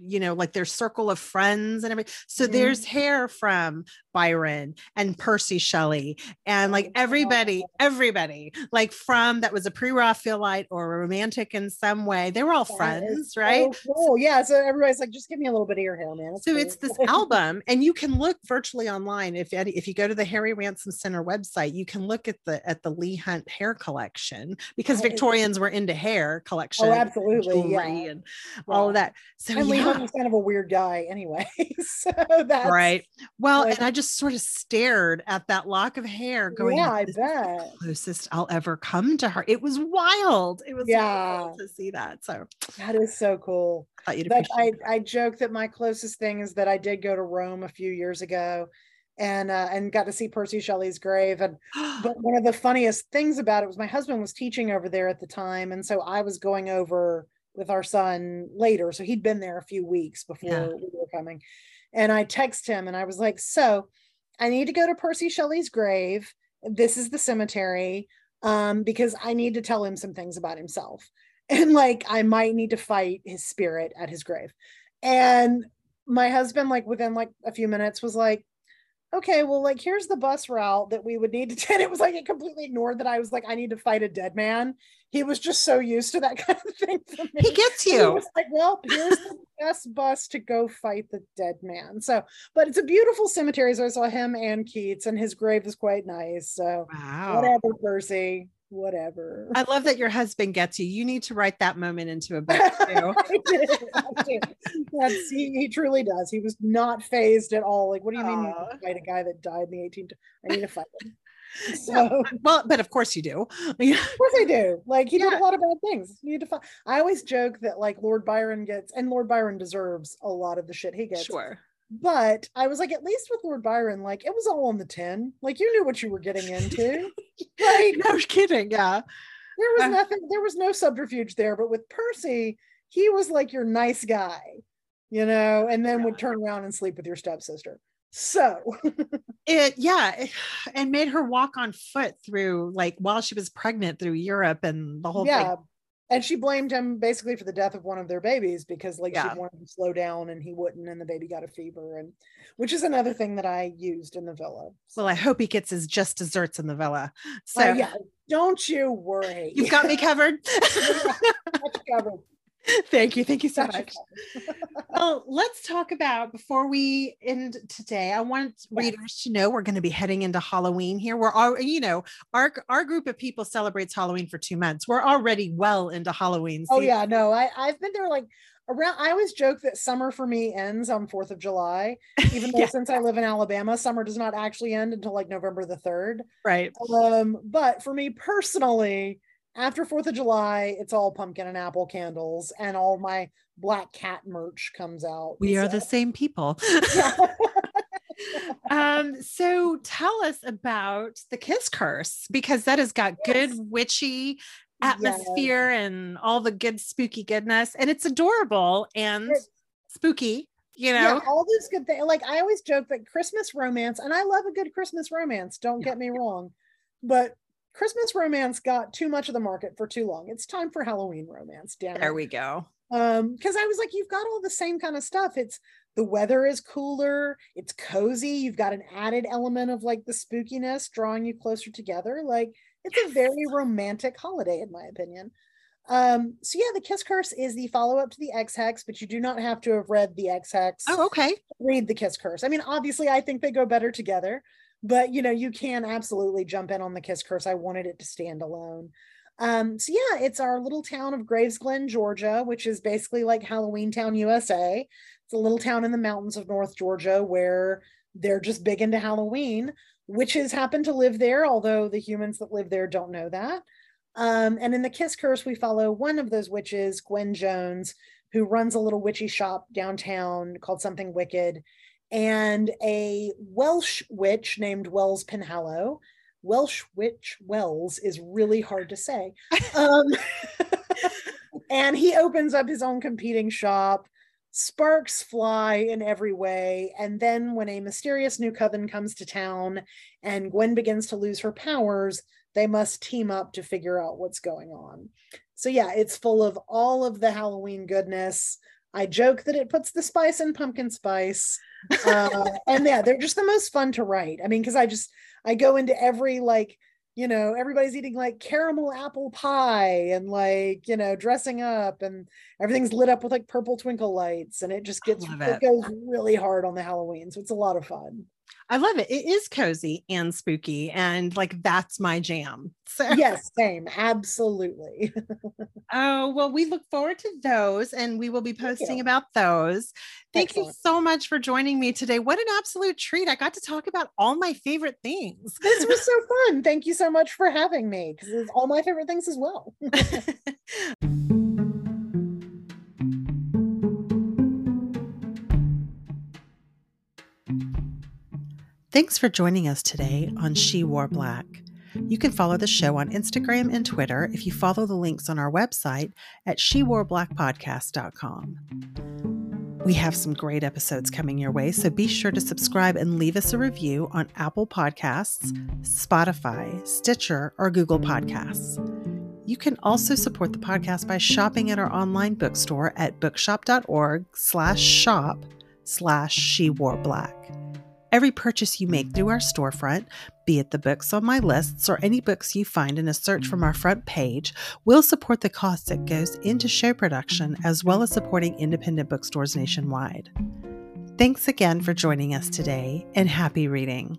you know like their circle of friends and everything. So mm-hmm. there's hair from Byron and Percy Shelley and like everybody, everybody like from that was a pre-Raphaelite or romantic in some way. They were all that friends, right? So cool. Yeah. So everybody's like, just give me a little bit of your hair, man. That's so it's this album, and you can look virtually online. If if you go to the Harry Ransom Center website, you can look at the at the Leigh Hunt hair collection because Victorians were into hair collection. Oh, absolutely. Yeah. And all of that. So and was kind of a weird guy anyway. so that's right. Well, like, and I just sort of stared at that lock of hair going yeah i bet closest i'll ever come to her it was wild it was yeah to see that so that is so cool I, I, I joke that my closest thing is that i did go to rome a few years ago and uh, and got to see Percy Shelley's grave. And but one of the funniest things about it was my husband was teaching over there at the time, and so I was going over with our son later. So he'd been there a few weeks before yeah. we were coming, and I text him and I was like, So I need to go to Percy Shelley's grave. This is the cemetery um, because I need to tell him some things about himself. And like, I might need to fight his spirit at his grave. And my husband, like, within like a few minutes, was like, okay, well, like, here's the bus route that we would need to take. It was like, it completely ignored that I was like, I need to fight a dead man he was just so used to that kind of thing. He gets you. He was like, well, here's the best bus to go fight the dead man. So, but it's a beautiful cemetery. So I saw him and Keats, and his grave is quite nice. So, wow. whatever, Percy whatever. I love that your husband gets you. You need to write that moment into a book too. I did. I did. That's, he, he truly does. He was not phased at all. Like, what do you mean you fight a guy that died in the 18th? I need to fight him. So well, but of course you do. of course I do. Like he yeah. did a lot of bad things. You need to find. I always joke that like Lord Byron gets, and Lord Byron deserves a lot of the shit he gets. Sure. But I was like, at least with Lord Byron, like it was all on the tin. Like you knew what you were getting into. like no kidding. Yeah. There was uh, nothing. There was no subterfuge there. But with Percy, he was like your nice guy, you know, and then yeah. would turn around and sleep with your stepsister. So it, yeah, and made her walk on foot through like while she was pregnant through Europe and the whole yeah. thing. And she blamed him basically for the death of one of their babies because like yeah. she wanted to slow down and he wouldn't, and the baby got a fever, and which is another thing that I used in the villa. So. Well, I hope he gets his just desserts in the villa. So uh, yeah, don't you worry. You've got me covered. covered. Thank you. Thank you so much. well, let's talk about before we end today. I want readers to know we're going to be heading into Halloween here. We're all, you know, our our group of people celebrates Halloween for two months. We're already well into Halloween. Oh yeah, no, I I've been there like around. I always joke that summer for me ends on Fourth of July, even though yeah. since I live in Alabama, summer does not actually end until like November the third. Right. Um, but for me personally after Fourth of July, it's all pumpkin and apple candles, and all my black cat merch comes out. We so. are the same people. um, so tell us about the kiss curse because that has got yes. good witchy atmosphere yes. and all the good spooky goodness, and it's adorable and spooky you know yeah, all those good things like i always joke that christmas romance and i love a good christmas romance don't yeah. get me wrong but christmas romance got too much of the market for too long it's time for halloween romance damn there it. we go um because i was like you've got all the same kind of stuff it's the weather is cooler it's cozy you've got an added element of like the spookiness drawing you closer together like it's yes. a very romantic holiday in my opinion um, so yeah, the Kiss Curse is the follow-up to the Ex Hex, but you do not have to have read the Ex Hex. Oh, okay. Read the Kiss Curse. I mean, obviously, I think they go better together, but you know, you can absolutely jump in on the Kiss Curse. I wanted it to stand alone. Um, so yeah, it's our little town of Graves Glen, Georgia, which is basically like Halloween Town, USA. It's a little town in the mountains of North Georgia where they're just big into Halloween. Witches happen to live there, although the humans that live there don't know that. Um, and in the Kiss Curse, we follow one of those witches, Gwen Jones, who runs a little witchy shop downtown called Something Wicked, and a Welsh witch named Wells Penhallow. Welsh witch Wells is really hard to say. Um, and he opens up his own competing shop. Sparks fly in every way. And then, when a mysterious new coven comes to town and Gwen begins to lose her powers, they must team up to figure out what's going on. So yeah, it's full of all of the Halloween goodness. I joke that it puts the spice in pumpkin spice. Uh, and yeah, they're just the most fun to write. I mean, because I just I go into every like, you know, everybody's eating like caramel apple pie and like, you know, dressing up and everything's lit up with like purple twinkle lights. And it just gets it. it goes really hard on the Halloween. So it's a lot of fun. I love it. It is cozy and spooky, and like that's my jam. So yes, same, absolutely. oh well, we look forward to those, and we will be posting about those. Thank Excellent. you so much for joining me today. What an absolute treat! I got to talk about all my favorite things. This was so fun. Thank you so much for having me because it's all my favorite things as well. Thanks for joining us today on She Wore Black. You can follow the show on Instagram and Twitter if you follow the links on our website at sheworeblackpodcast.com. We have some great episodes coming your way, so be sure to subscribe and leave us a review on Apple Podcasts, Spotify, Stitcher, or Google Podcasts. You can also support the podcast by shopping at our online bookstore at bookshop.org slash shop slash she wore black. Every purchase you make through our storefront, be it the books on my lists or any books you find in a search from our front page, will support the cost that goes into show production as well as supporting independent bookstores nationwide. Thanks again for joining us today and happy reading.